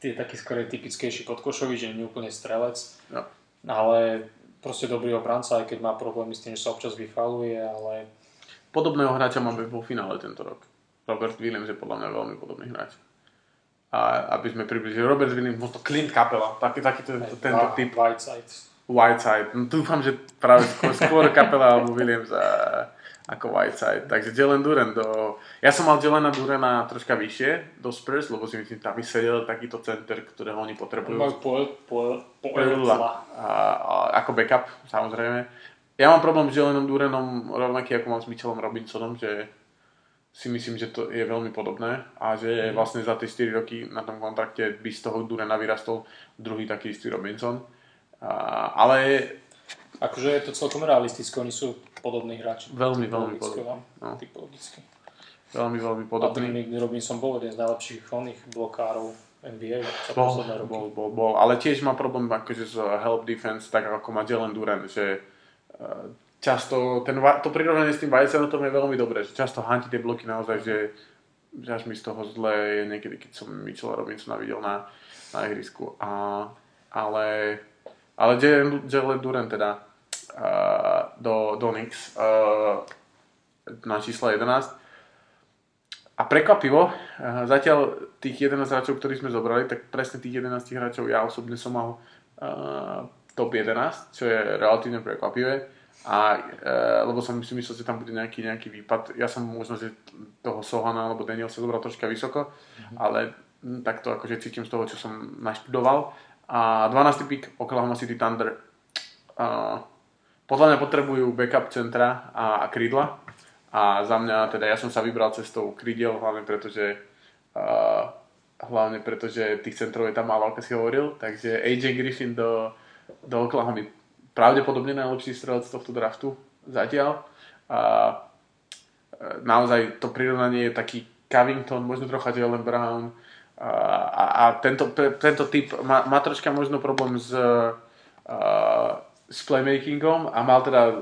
je taký skôr typickejší podkošový, že nie úplne strelec. No. Ale proste dobrý obranca, aj keď má problémy s tým, že sa občas vyfaluje, ale... Podobného hráča máme vo finále tento rok. Robert Williams je podľa mňa veľmi podobný hráč. A aby sme približili, Robert Williams, možno Clint Capela, taký, taký tento, tento typ. Whiteside. Whiteside. No, dúfam, že práve skôr, skôr Capela alebo Williams a, ako Whiteside. Takže Jalen Duren do... Ja som mal Jelena Durena troška vyššie do Spurs, lebo si myslím, tam by sedel takýto center, ktorého oni potrebujú. Po, po, po, a, a, ako backup, samozrejme. Ja mám problém s Jelenom Durenom rovnaký ako mám s Mitchellom Robinsonom, že si myslím, že to je veľmi podobné a že mm. vlastne za tie 4 roky na tom kontrakte by z toho Durena vyrastol druhý taký istý Robinson. A, ale... Akože je to celkom realistické, oni sú podobní hráči. Veľmi, veľmi podobní. No. Typologicky. Veľmi, veľmi podobný. A Robinson bol jeden z najlepších oných blokárov NBA bol, bol, bol, bol, ale tiež má problém akože z help defense, tak ako má Jalen Duran, že uh, často ten, to prirovnanie s tým tom je veľmi dobré, že často hantí tie bloky naozaj, že, že až mi z toho zle je niekedy, keď som Mitchell Robinsona videl na, na ihrisku. A, ale, ale Jalen Duran teda do, do Knicks uh, na číslo 11. A prekvapivo, uh, zatiaľ tých 11 hráčov, ktorých sme zobrali, tak presne tých 11 hráčov ja osobne som mal uh, top 11, čo je relatívne prekvapivé. A, e, lebo som si myslel, že tam bude nejaký, nejaký výpad. Ja som možno, že toho Sohana alebo Daniel sa zobral troška vysoko, mm-hmm. ale takto akože cítim z toho, čo som naštudoval. A 12. pick Oklahoma City Thunder. Uh, podľa mňa potrebujú backup centra a, a krídla. A za mňa, teda ja som sa vybral cestou krídel, hlavne pretože uh, hlavne pretože tých centrov je tam málo, ako si hovoril. Takže AJ Griffin do, do Oklahoma pravdepodobne najlepší strelec tohto draftu zatiaľ. E, naozaj to prirovnanie je taký Covington, možno trocha Jalen Brown, a, a, a tento, tento typ má, má troška možno problém s, s playmakingom a mal teda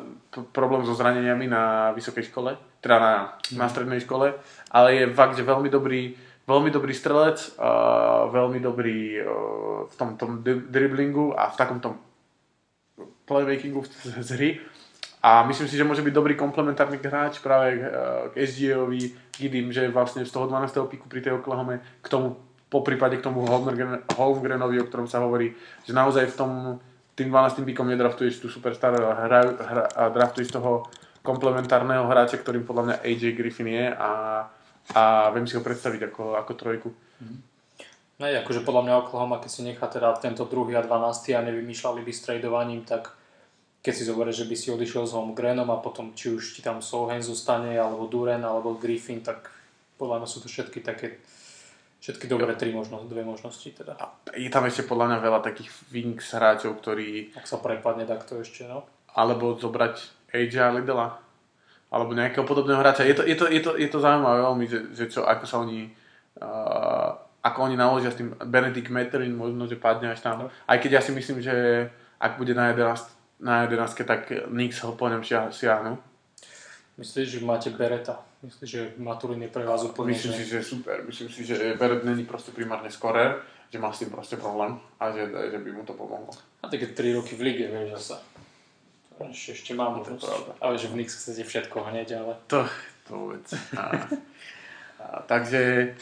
problém so zraneniami na vysokej škole, teda na, na strednej škole, ale je fakt, že veľmi dobrý, veľmi dobrý strelec, uh, veľmi dobrý uh, v tom, tom driblingu a v takom tom playmakingu z hry. A myslím si, že môže byť dobrý komplementárny hráč práve k SGA-ovi, Gidim, že vlastne z toho 12. piku pri tej Oklahoma k tomu, po prípade k tomu Holmgrenovi, o ktorom sa hovorí, že naozaj v tom tým 12. pikom nedraftuješ tú superstar, hra, hra, a draftuješ toho komplementárneho hráča, ktorým podľa mňa AJ Griffin je a, a viem si ho predstaviť ako, ako trojku. Mm-hmm. No je, akože podľa mňa Oklahoma, keď si nechá teda tento druhý a 12. a nevymýšľali by s tradovaním, tak keď si zoberieš, že by si odišiel s Holmgrenom a potom či už ti tam Solheim zostane, alebo Duren, alebo Griffin, tak podľa mňa sú to všetky také Všetky dobré tri možnosti, dve možnosti teda. A je tam ešte podľa mňa veľa takých wings hráčov, ktorí... Ak sa prepadne, tak to ešte, no. Alebo zobrať AJ Lidela. Alebo nejakého podobného hráča. Je to, je to, je to, je to zaujímavé veľmi, že, že čo, ako sa oni... Uh, ako oni naložia s tým Benedict Metterin, možno, že padne až tam. Aj keď ja si myslím, že ak bude na 11, na 11 tak Knicks ho po ňom siahnu. Myslíš, že máte Bereta? Myslíš, že Maturin je pre vás úplne... Myslím si, že je super. Myslím si, že Beret není proste primárne skorer, že má s tým proste problém a že, že by mu to pomohlo. A také 3 roky v lige, vieš, zase. Ešte, ešte mám možnosť. Ale že v Nix chcete všetko hneď, ale... To, to vôbec. A, a, takže...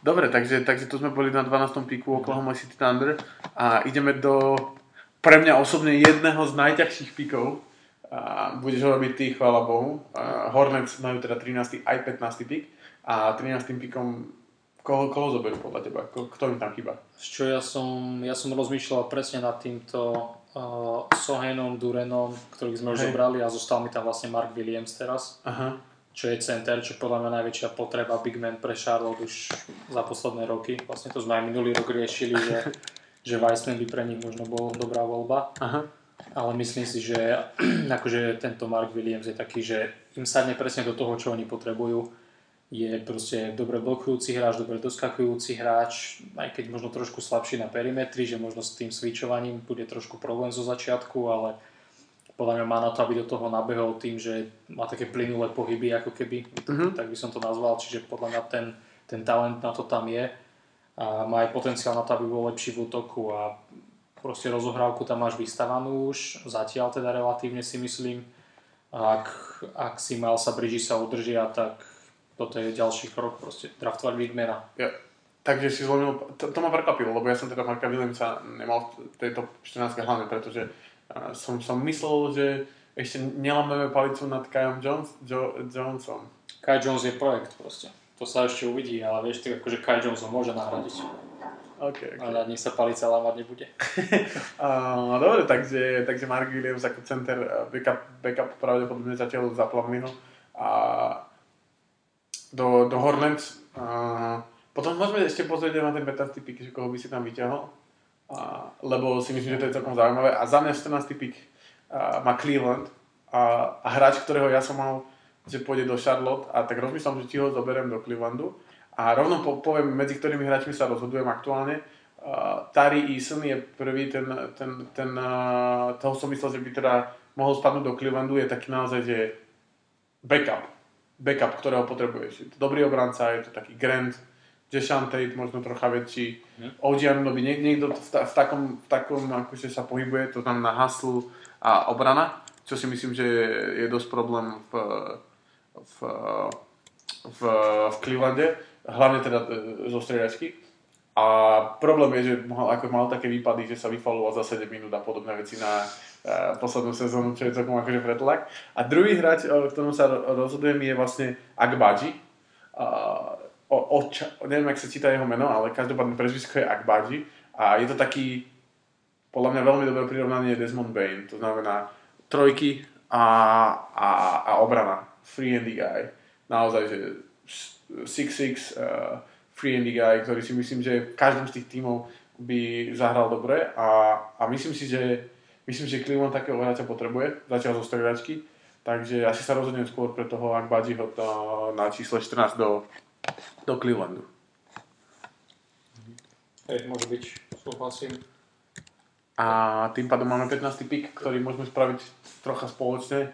Dobre, takže, takže tu sme boli na 12. píku Oklahoma City Thunder a ideme do pre mňa osobne jedného z najťažších píkov a budeš ho robiť ty, chvála Bohu. A Hornets majú teda 13. aj 15. pik a 13. pikom koho, koho zoberú podľa teba? Ko, kto im tam chýba? Čo ja som, ja som rozmýšľal presne nad týmto uh, Sohenom, Durenom, ktorých sme už hey. zobrali a zostal mi tam vlastne Mark Williams teraz. Aha. Čo je center, čo podľa mňa najväčšia potreba Big Man pre Charlotte už za posledné roky. Vlastne to sme aj minulý rok riešili, že, že Weissman by pre nich možno bol dobrá voľba. Aha ale myslím si, že akože tento Mark Williams je taký, že im sadne presne do toho, čo oni potrebujú. Je proste dobre blokujúci hráč, dobre doskakujúci hráč, aj keď možno trošku slabší na perimetri, že možno s tým switchovaním bude trošku problém zo začiatku, ale podľa mňa má na to, aby do toho nabehol tým, že má také plynulé pohyby, ako keby, mm-hmm. tak by som to nazval, čiže podľa mňa ten, ten talent na to tam je a má aj potenciál na to, aby bol lepší v útoku a proste rozohrávku tam máš vystavanú už, zatiaľ teda relatívne si myslím. Ak, ak si mal sa Bridži sa udržia, tak toto je ďalší krok, proste draftovať Wigmana. Ja, takže si zlomil, to, to ma prekvapilo, lebo ja som teda Marka Williamsa nemal v tejto 14 hlavne, pretože uh, som, som myslel, že ešte nelameme palicu nad Kajom Jones, jo, Jonesom. Kai Jones je projekt proste. To sa ešte uvidí, ale vieš, tak akože Kai Jones ho môže nahradiť. Okay, okay. A na nich sa palica lámať nebude. uh, dobre, takže, takže Mark Williams ako center backup, backup pravdepodobne zatiaľ za Plavnino a do, do Hornets. Uh, potom môžeme ešte pozrieť na ten 15. pick, že koho by si tam vyťahol. Uh, lebo si myslím, že to je celkom zaujímavé. A za mňa 14. pick uh, má Cleveland a, a hráč, ktorého ja som mal, že pôjde do Charlotte a tak rozmýšľam, že či ho zoberiem do Clevelandu a rovno po, poviem, medzi ktorými hráčmi sa rozhodujem aktuálne. Uh, Tari Eason je prvý, ten, ten, ten uh, toho som myslel, že by teda mohol spadnúť do Clevelandu, je taký naozaj, že backup. Backup, ktorého potrebuješ. Je to dobrý obranca, je to taký Grant, Jashan Tate, možno trocha väčší. Hmm. OG Anunoby, nie, niekto v, ta, v, takom, v takom akože sa pohybuje, to znamená hustle a obrana, čo si myslím, že je, je dosť problém v, v, v, v Clevelande hlavne teda e, zo striedačky. A problém je, že mal, ako mal také výpady, že sa vyfaloval za 7 minút a podobné veci na uh, poslednú sezónu, čo je celkom akože pretlak. A druhý hráč, o ktorom sa rozhodujem, je vlastne Agbaji. Uh, o, o, neviem, ak sa číta jeho meno, ale každopádne prezvisko je Agbaji. A je to taký, podľa mňa veľmi dobré prirovnanie Desmond Bain. To znamená trojky a, a, a obrana. Free and guy. Naozaj, že 6-6 uh, free and guy, ktorý si myslím, že v každom z tých tímov by zahral dobre a, a myslím si, že myslím, že Cleveland takého hráča potrebuje, zatiaľ zo stredačky, takže asi sa rozhodnem skôr pre toho Akbadžiho na čísle 14 do, do Clevelandu. Hej, môže byť, súhlasím. A tým pádom máme 15. pick, ktorý môžeme spraviť trocha spoločne.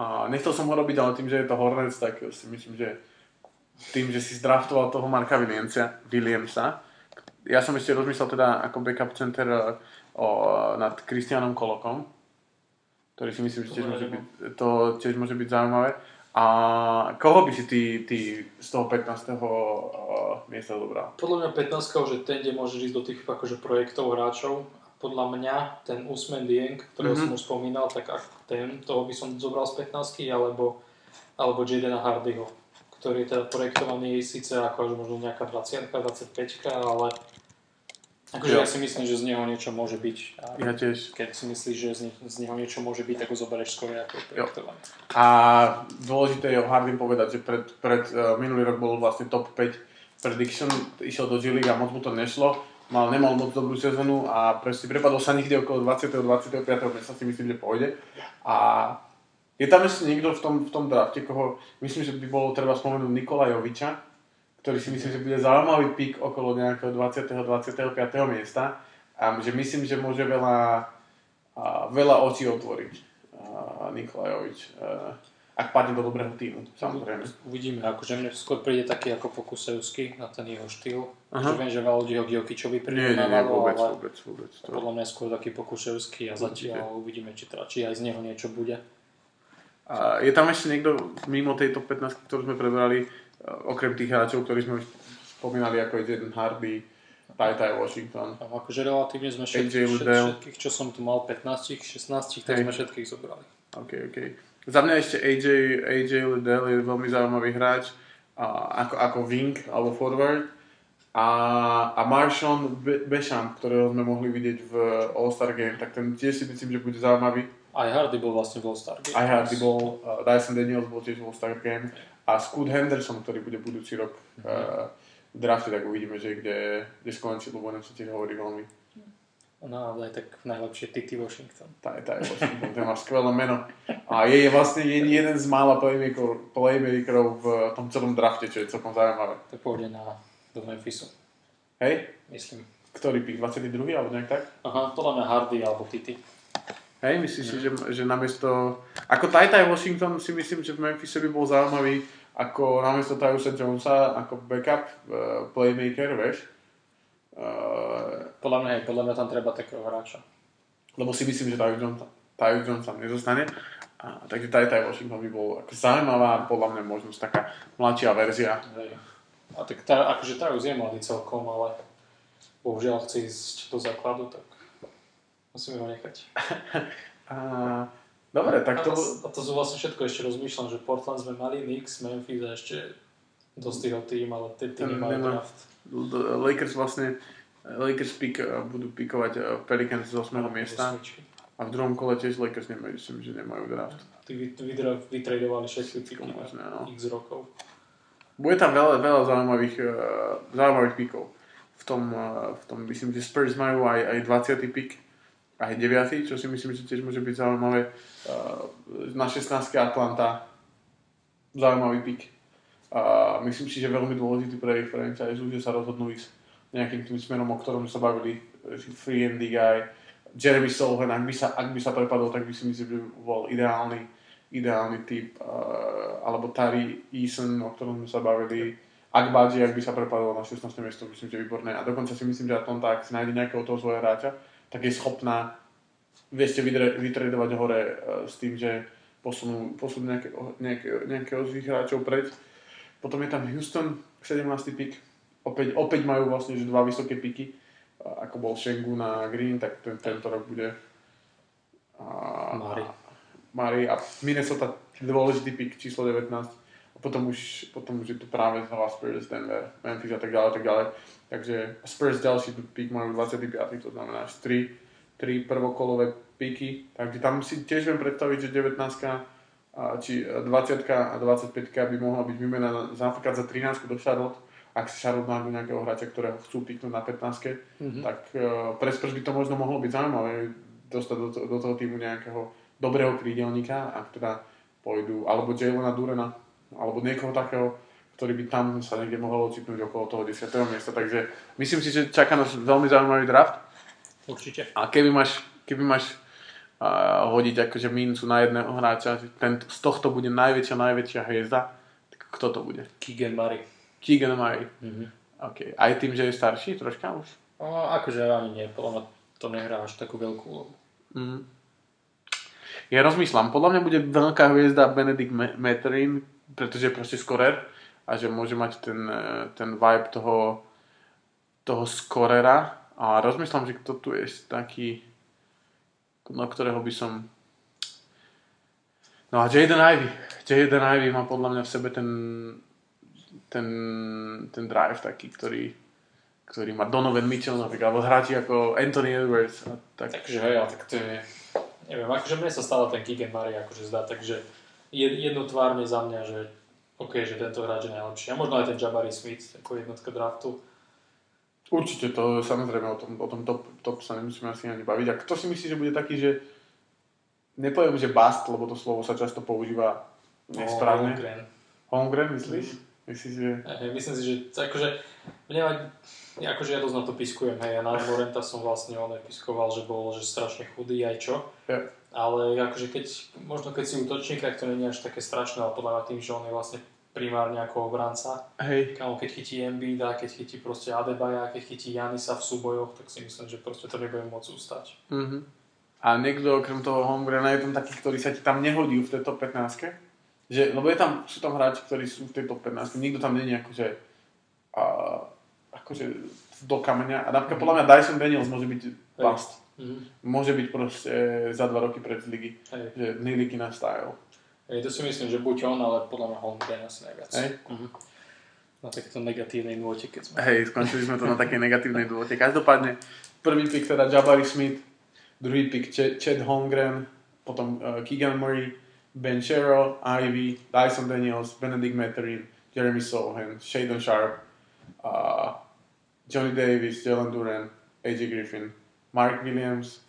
A nechcel som ho robiť, ale tým, že je to Hornets, tak si myslím, že tým, že si zdraftoval toho Marka Williamsa, Williamsa. Ja som ešte rozmyslel teda ako backup center eh, o, nad Kristianom Kolokom, ktorý si myslím, že tiež môže byť, to tiež môže byť zaujímavé. A koho by si ty, ty z toho 15. Uh, eh, miesta zobral? Podľa mňa 15. že ten, kde môžeš ísť do tých akože projektov hráčov. Podľa mňa ten Usman Dieng, ktorého mm-hmm. som už spomínal, tak ten, toho by som zobral z 15. alebo, alebo Jadena Hardyho ktorý je teda projektovaný síce ako až možno nejaká 20 25 ale akože ja. ja si myslím, že z neho niečo môže byť. A ja tiež. Keď si myslíš, že z, ne, z neho niečo môže byť, tak ho zoberieš skôr ako je projektovaný. A dôležité je o Hardin povedať, že pred, pred uh, minulý rok bol vlastne top 5 prediction, išiel do G a moc mu to nešlo mal, nemal moc dobrú sezónu a presne prepadol sa niekde okolo 20. 25. miesta si myslím, že pôjde. A je tam ešte niekto v tom, v tom drafte, koho myslím, že by bolo treba spomenúť Nikolajoviča, ktorý si myslím, že bude zaujímavý pik okolo nejakého 20. 25. miesta a že myslím, že môže veľa, veľa očí otvoriť a, Nikolajovič. A, ak padne do dobrého týmu, samozrejme. Uvidíme, akože mne skôr príde taký ako Pokusevský na ten jeho štýl. Aha. Že viem, že veľa ľudí ho Giokičovi prirovnávalo, ale vôbec, vôbec, to... podľa mňa skôr taký Pokusevský a zatiaľ uvidíme, či, teda, či aj z neho niečo bude. A je tam ešte niekto mimo tejto 15, ktorú sme prebrali, e, okrem tých hráčov, ktorí sme už spomínali, ako je Jaden Hardy, Ty Ty Washington. A akože relatívne sme všetkých, všetkých, čo som tu mal, 15, 16, tak hey. sme všetkých zobrali. OK, OK. Za mňa ešte AJ, AJ Liddell je veľmi zaujímavý hráč, a, ako, ako wing alebo forward. A, a Marshawn Besham, ktorého sme mohli vidieť v All-Star Game, tak ten tiež si myslím, že bude zaujímavý aj Hardy bol vlastne v All-Star Game. Aj Hardy bol, uh, Dyson Daniels bol tiež v All-Star Game a Scoot Henderson, ktorý bude budúci rok mm-hmm. uh, v drafte, tak uvidíme, že kde, kde skončí, lebo sa tiež hovorí veľmi. No ale tak najlepšie Titi Washington. Tá, tá je Washington, ten má skvelé meno. A je, je vlastne jeden z mála playmakerov, playmakerov v tom celom drafte, čo je celkom zaujímavé. To pôjde na, do Memphisu. Hej? Myslím. Ktorý pick? 22. alebo nejak tak? Aha, podľa mňa Hardy alebo Titi. Hej, myslíš si, že, že namiesto... Ako Ty Ty Washington si myslím, že v Memphise by bol zaujímavý ako namiesto Tyusa Jonesa, ako backup uh, playmaker, vieš. Uh, podľa mňa, podľa mňa tam treba takého hráča. Lebo si myslím, že Tyus Jones tam nezostane. A, takže Ty Washington by bol ako zaujímavá, podľa mňa možnosť taká mladšia verzia. Hej. A tak tá, akože Tyus je mladý celkom, ale bohužiaľ chce ísť do základu, tak Musíme ho nechať. a, dobre, tak to... A, a to sú vlastne všetko, ešte rozmýšľam, že Portland sme mali, Knicks, Memphis a ešte dostihol tým, ale tie tým nemajú draft. Lakers vlastne, Lakers pick, budú pikovať Pelicans z 8. miesta. A v druhom kole tiež Lakers nemajú, myslím, že nemajú draft. Ty vytradovali všetky piky na no. x rokov. Bude tam veľa, veľa zaujímavých, uh, zaujímavých pikov. V tom, uh, v tom, myslím, že Spurs majú aj, aj 20. pik aj 9, čo si myslím, že tiež môže byť zaujímavé. Eh, na 16. Atlanta zaujímavý pik. Myslím si, že veľmi dôležitý pre ich franchise, že sa rozhodnú ísť nejakým tým smerom, o ktorom sa bavili, free and guy, Jeremy Solven, ak by sa, ak by sa prepadol, tak by si myslím, že bol ideálny, ideálny typ, uh, alebo Tari Eason, o ktorom sme sa bavili, ak Badži, ak by sa prepadol na 16. miesto, myslím, že výborné. A dokonca si myslím, že Atlanta, ak si nájde nejakého toho svojho hráča, tak je schopná viete vytredovať hore uh, s tým, že posunú, posunú nejaké, nejaké, nejakého z hráčov preč. Potom je tam Houston, 17. pik. Opäť, opäť majú vlastne že dva vysoké piky, ako bol Shengun a Green, tak ten, tento rok bude uh, Mari. Mari a Minnesota dôležitý pik číslo 19 a potom už, potom už je tu práve znova Spurs, Denver, Memphis a tak ďalej, tak ďalej. Takže Spurs ďalší pík majú 25, to znamená 3, 3 prvokolové píky, takže tam si tiež viem predstaviť, že 19 či 20 a 25 by mohla byť vymená napríklad za 13 do Charlotte, ak si Charlotte nájdu nejakého hráča, ktorého chcú píknuť na 15, mm-hmm. tak uh, pre Spurs by to možno mohlo byť zaujímavé dostať do, do toho týmu nejakého dobrého krídelníka, ak teda pôjdu, alebo Jalena Durena, alebo niekoho takého, ktorý by tam sa niekde mohol ocitnúť okolo toho 10. miesta. Takže myslím si, že čaká nás veľmi zaujímavý draft. Určite. A keby máš, keby máš uh, hodiť akože mincu na jedného hráča, ten, z tohto bude najväčšia, najväčšia hviezda, tak kto to bude? Keegan Murray. Keegan Murray. Mm-hmm. Okay. Aj tým, že je starší troška už? No, akože ani nie, podľa mňa to nehrá až takú veľkú úlohu. Mm. Ja rozmýšľam, podľa mňa bude veľká hviezda Benedict Materin, pretože je proste skorer a že môže mať ten, e, ten vibe toho, toho skorera a rozmýšľam, že kto tu je taký, na ktorého by som No a Jaden Ivy. Jaden Ivy má podľa mňa v sebe ten, ten, ten drive taký, ktorý, ktorý má Donovan Mitchell napríklad, alebo hráči ako Anthony Edwards. A tak. Takže hej, ale tak to je, neviem, akože mne sa stále ten Keegan Murray akože zdá, takže jednotvárne za mňa, že OK, že tento hráč je najlepší. A možno aj ten Jabari Smith ako jednotka draftu. Určite, to samozrejme o tom, o tom top, top sa nemusíme asi ani baviť. A kto si myslí, že bude taký, že nepoviem, že bust, lebo to slovo sa často používa nesprávne. Holmgren. Holmgren, myslíš? Mm. Myslíš, že... Hey, myslím si, že akože, mne, akože ja dosť na to piskujem, hej, ja na Morenta som vlastne on piskoval, že bol že strašne chudý aj čo. Yeah. Ale akože keď, možno keď si útočník, tak to nie je až také strašné, ale podľa mňa tým, že on je vlastne primárne ako obranca. Hej. Kámo, keď chytí Embiida, keď chytí proste Adebaja, keď chytí Janisa v súbojoch, tak si myslím, že proste to nebude môcť ustať. Mm-hmm. A niekto okrem toho Holmgrena je tam taký, ktorý sa ti tam nehodí v tej top 15 že, lebo je tam, sú tam hráči, ktorí sú v tej top 15 nikto tam není akože, a, akože do kameňa. A napríklad mm-hmm. podľa mňa Dyson Daniels môže byť bust. Mm-hmm. Môže byť proste za dva roky pred ligy. Hej. Že Nilikina style. Hej, to si myslím, že buď on, ale podľa mňa Holmgren asi najviac. Hej. Uh-huh. Na takéto negatívnej nôte, keď sme... Hej, skončili sme to na takej negatívnej nôte. Každopádne, prvý pick teda Jabari Smith, druhý pick Ch- Chad Holmgren, potom uh, Keegan Murray, Ben Sherrill, Ivy, Dyson Daniels, Benedict Materin, Jeremy Sohan, Shadon Sharp, uh, Johnny Davis, Jalen Duran, AJ Griffin, Mark Williams,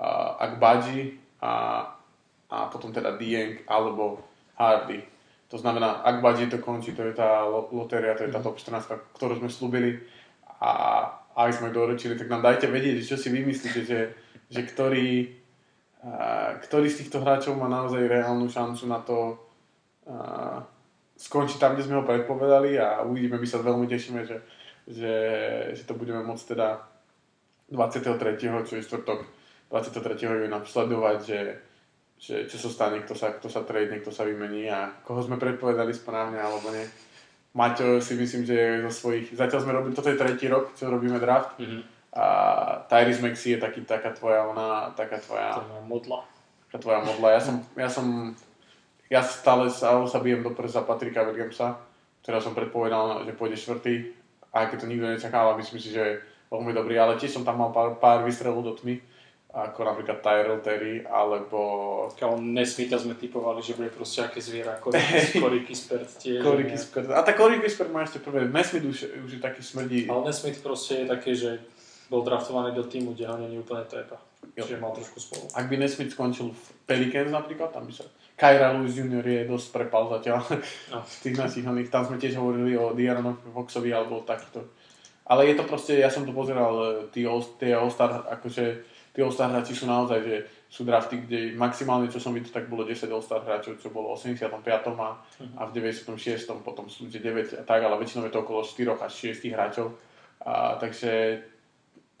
uh, Akbaji a a potom teda Dieng alebo Hardy. To znamená, ak Badži to končí, to je tá lotéria, to je tá mhm. top 14, ktorú sme slúbili a aj sme doručili, tak nám dajte vedieť, čo si vymyslíte, že, že ktorý, ktorý z týchto hráčov má naozaj reálnu šancu na to skončiť tam, kde sme ho predpovedali a uvidíme, my sa veľmi tešíme, že, že, že to budeme môcť teda 23. čo je štvrtok 23. júna sledovať, že, že čo sa stane, kto sa, kto sa trade, kto sa vymení a koho sme predpovedali správne alebo nie. Maťo si myslím, že zo svojich, zatiaľ sme robili, toto je tretí rok, čo robíme draft, mm-hmm a Tyrese Maxi je taký, taká tvoja, ona, taká tvoja... To je modla. Taká tvoja modla. Ja som, ja som, ja stále sa, sa bijem do prsa Patrika Williamsa, ktorá som predpovedal, že pôjde štvrtý, aj keď to nikto nečakal, myslím si, že je veľmi dobrý, ale tiež som tam mal pár, pár vystrelov do tmy, ako napríklad Tyrell Terry, alebo... Kámo, Nesmita sme typovali, že bude proste aké zviera, Corey Kispert tiež. Corey Kispert. A tá Corey Kispert má ešte prvé, Nesmith už, už je taký smrdí. Ale Nesmith proste je také, že bol draftovaný do týmu, kde ho není úplne treba. Čiže mal trošku spolu. Ak by Nesmith skončil v Pelicans napríklad, tam by sa... Kyra Lewis Jr. je dosť prepal zatiaľ. No. tých našich oných, tam sme tiež hovorili o Diaronovi Foxovi alebo takýto. Ale je to proste, ja som to pozeral, tí, tie All-Star, akože tí All-Star hráči sú naozaj, že sú drafty, kde maximálne, čo som videl, tak bolo 10 All-Star hráčov, čo bolo v 85. a, mhm. a v 96. potom sú 9 a tak, ale väčšinou je to okolo 4 až 6 hráčov. A, takže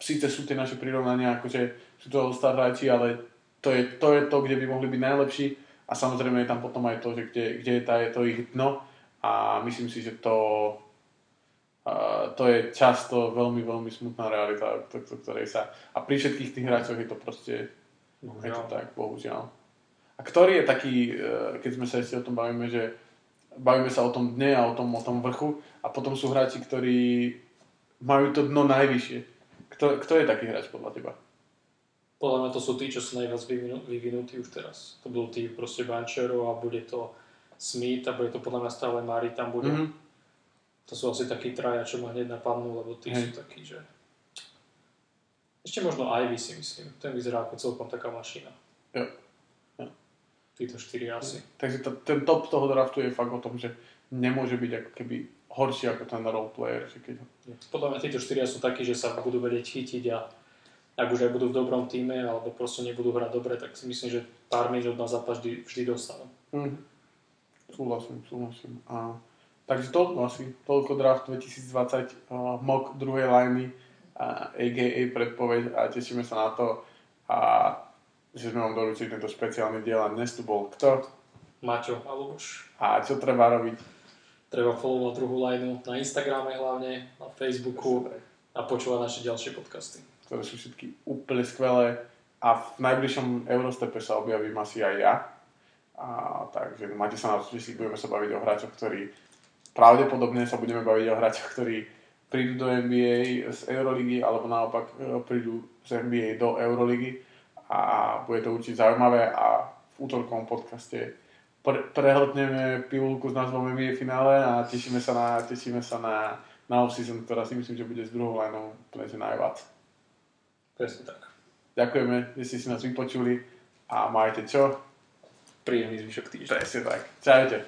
síce sú tie naše prirovnania, akože sú to all hráči, ale to je, to je to, kde by mohli byť najlepší a samozrejme je tam potom aj to, že kde, kde je, tá, je to ich dno a myslím si, že to, uh, to je často veľmi, veľmi smutná realita, to, ktorej sa... A pri všetkých tých hráčoch je to proste... Bohužiaľ. Je to tak, bohužiaľ. A ktorý je taký, uh, keď sme sa ešte o tom bavíme, že bavíme sa o tom dne a o tom, o tom vrchu a potom sú hráči, ktorí majú to dno najvyššie kto, kto je taký hráč podľa teba? Podľa mňa to sú tí, čo sú najviac vyvinutí už teraz. To budú tí proste Bančero a bude to Smith a bude to podľa mňa stále Mari tam bude. Mm-hmm. To sú asi takí traja, čo ma hneď napadnú, lebo tí Hej. sú takí, že... Ešte možno Ivy si myslím. Ten vyzerá ako celkom taká mašina. Jo. jo. Títo štyri asi. Takže to, ten top toho draftu je fakt o tom, že nemôže byť ako keby horší ako ten role player. Že keď... Podľa mňa títo štyria sú takí, že sa budú vedieť chytiť a ak už aj budú v dobrom týme alebo proste nebudú hrať dobre, tak si myslím, že pár minút na zápas vždy, vždy dostanú. Mm. Súhlasím, súhlasím. A, takže toľko asi, toľko draft 2020, uh, mock druhej liney, uh, AKA predpoveď a tešíme sa na to a že sme vám doručili tento špeciálny diel a dnes tu bol kto? Maťo a Luboš. A čo treba robiť? Treba followovať druhú lineu na Instagrame hlavne, na Facebooku a počúvať naše ďalšie podcasty. Ktoré sú všetky úplne skvelé a v najbližšom Eurostepe sa objavím asi aj ja. A, takže máte sa na to, že si budeme sa baviť o hráčoch, ktorí pravdepodobne sa budeme baviť o hráčoch, ktorí prídu do NBA z Euroligy alebo naopak e, prídu z NBA do Euroligy a bude to určite zaujímavé a v útorkom podcaste pre, prehltneme pilulku s názvom NBA finále a tešíme sa na, tešíme sa na, na off-season, ktorá si myslím, že bude s druhou lineou úplne najviac. Presne tak. Ďakujeme, že ste si nás vypočuli a majte čo? Príjemný zvyšok týždňa. Presne tak. Čaute.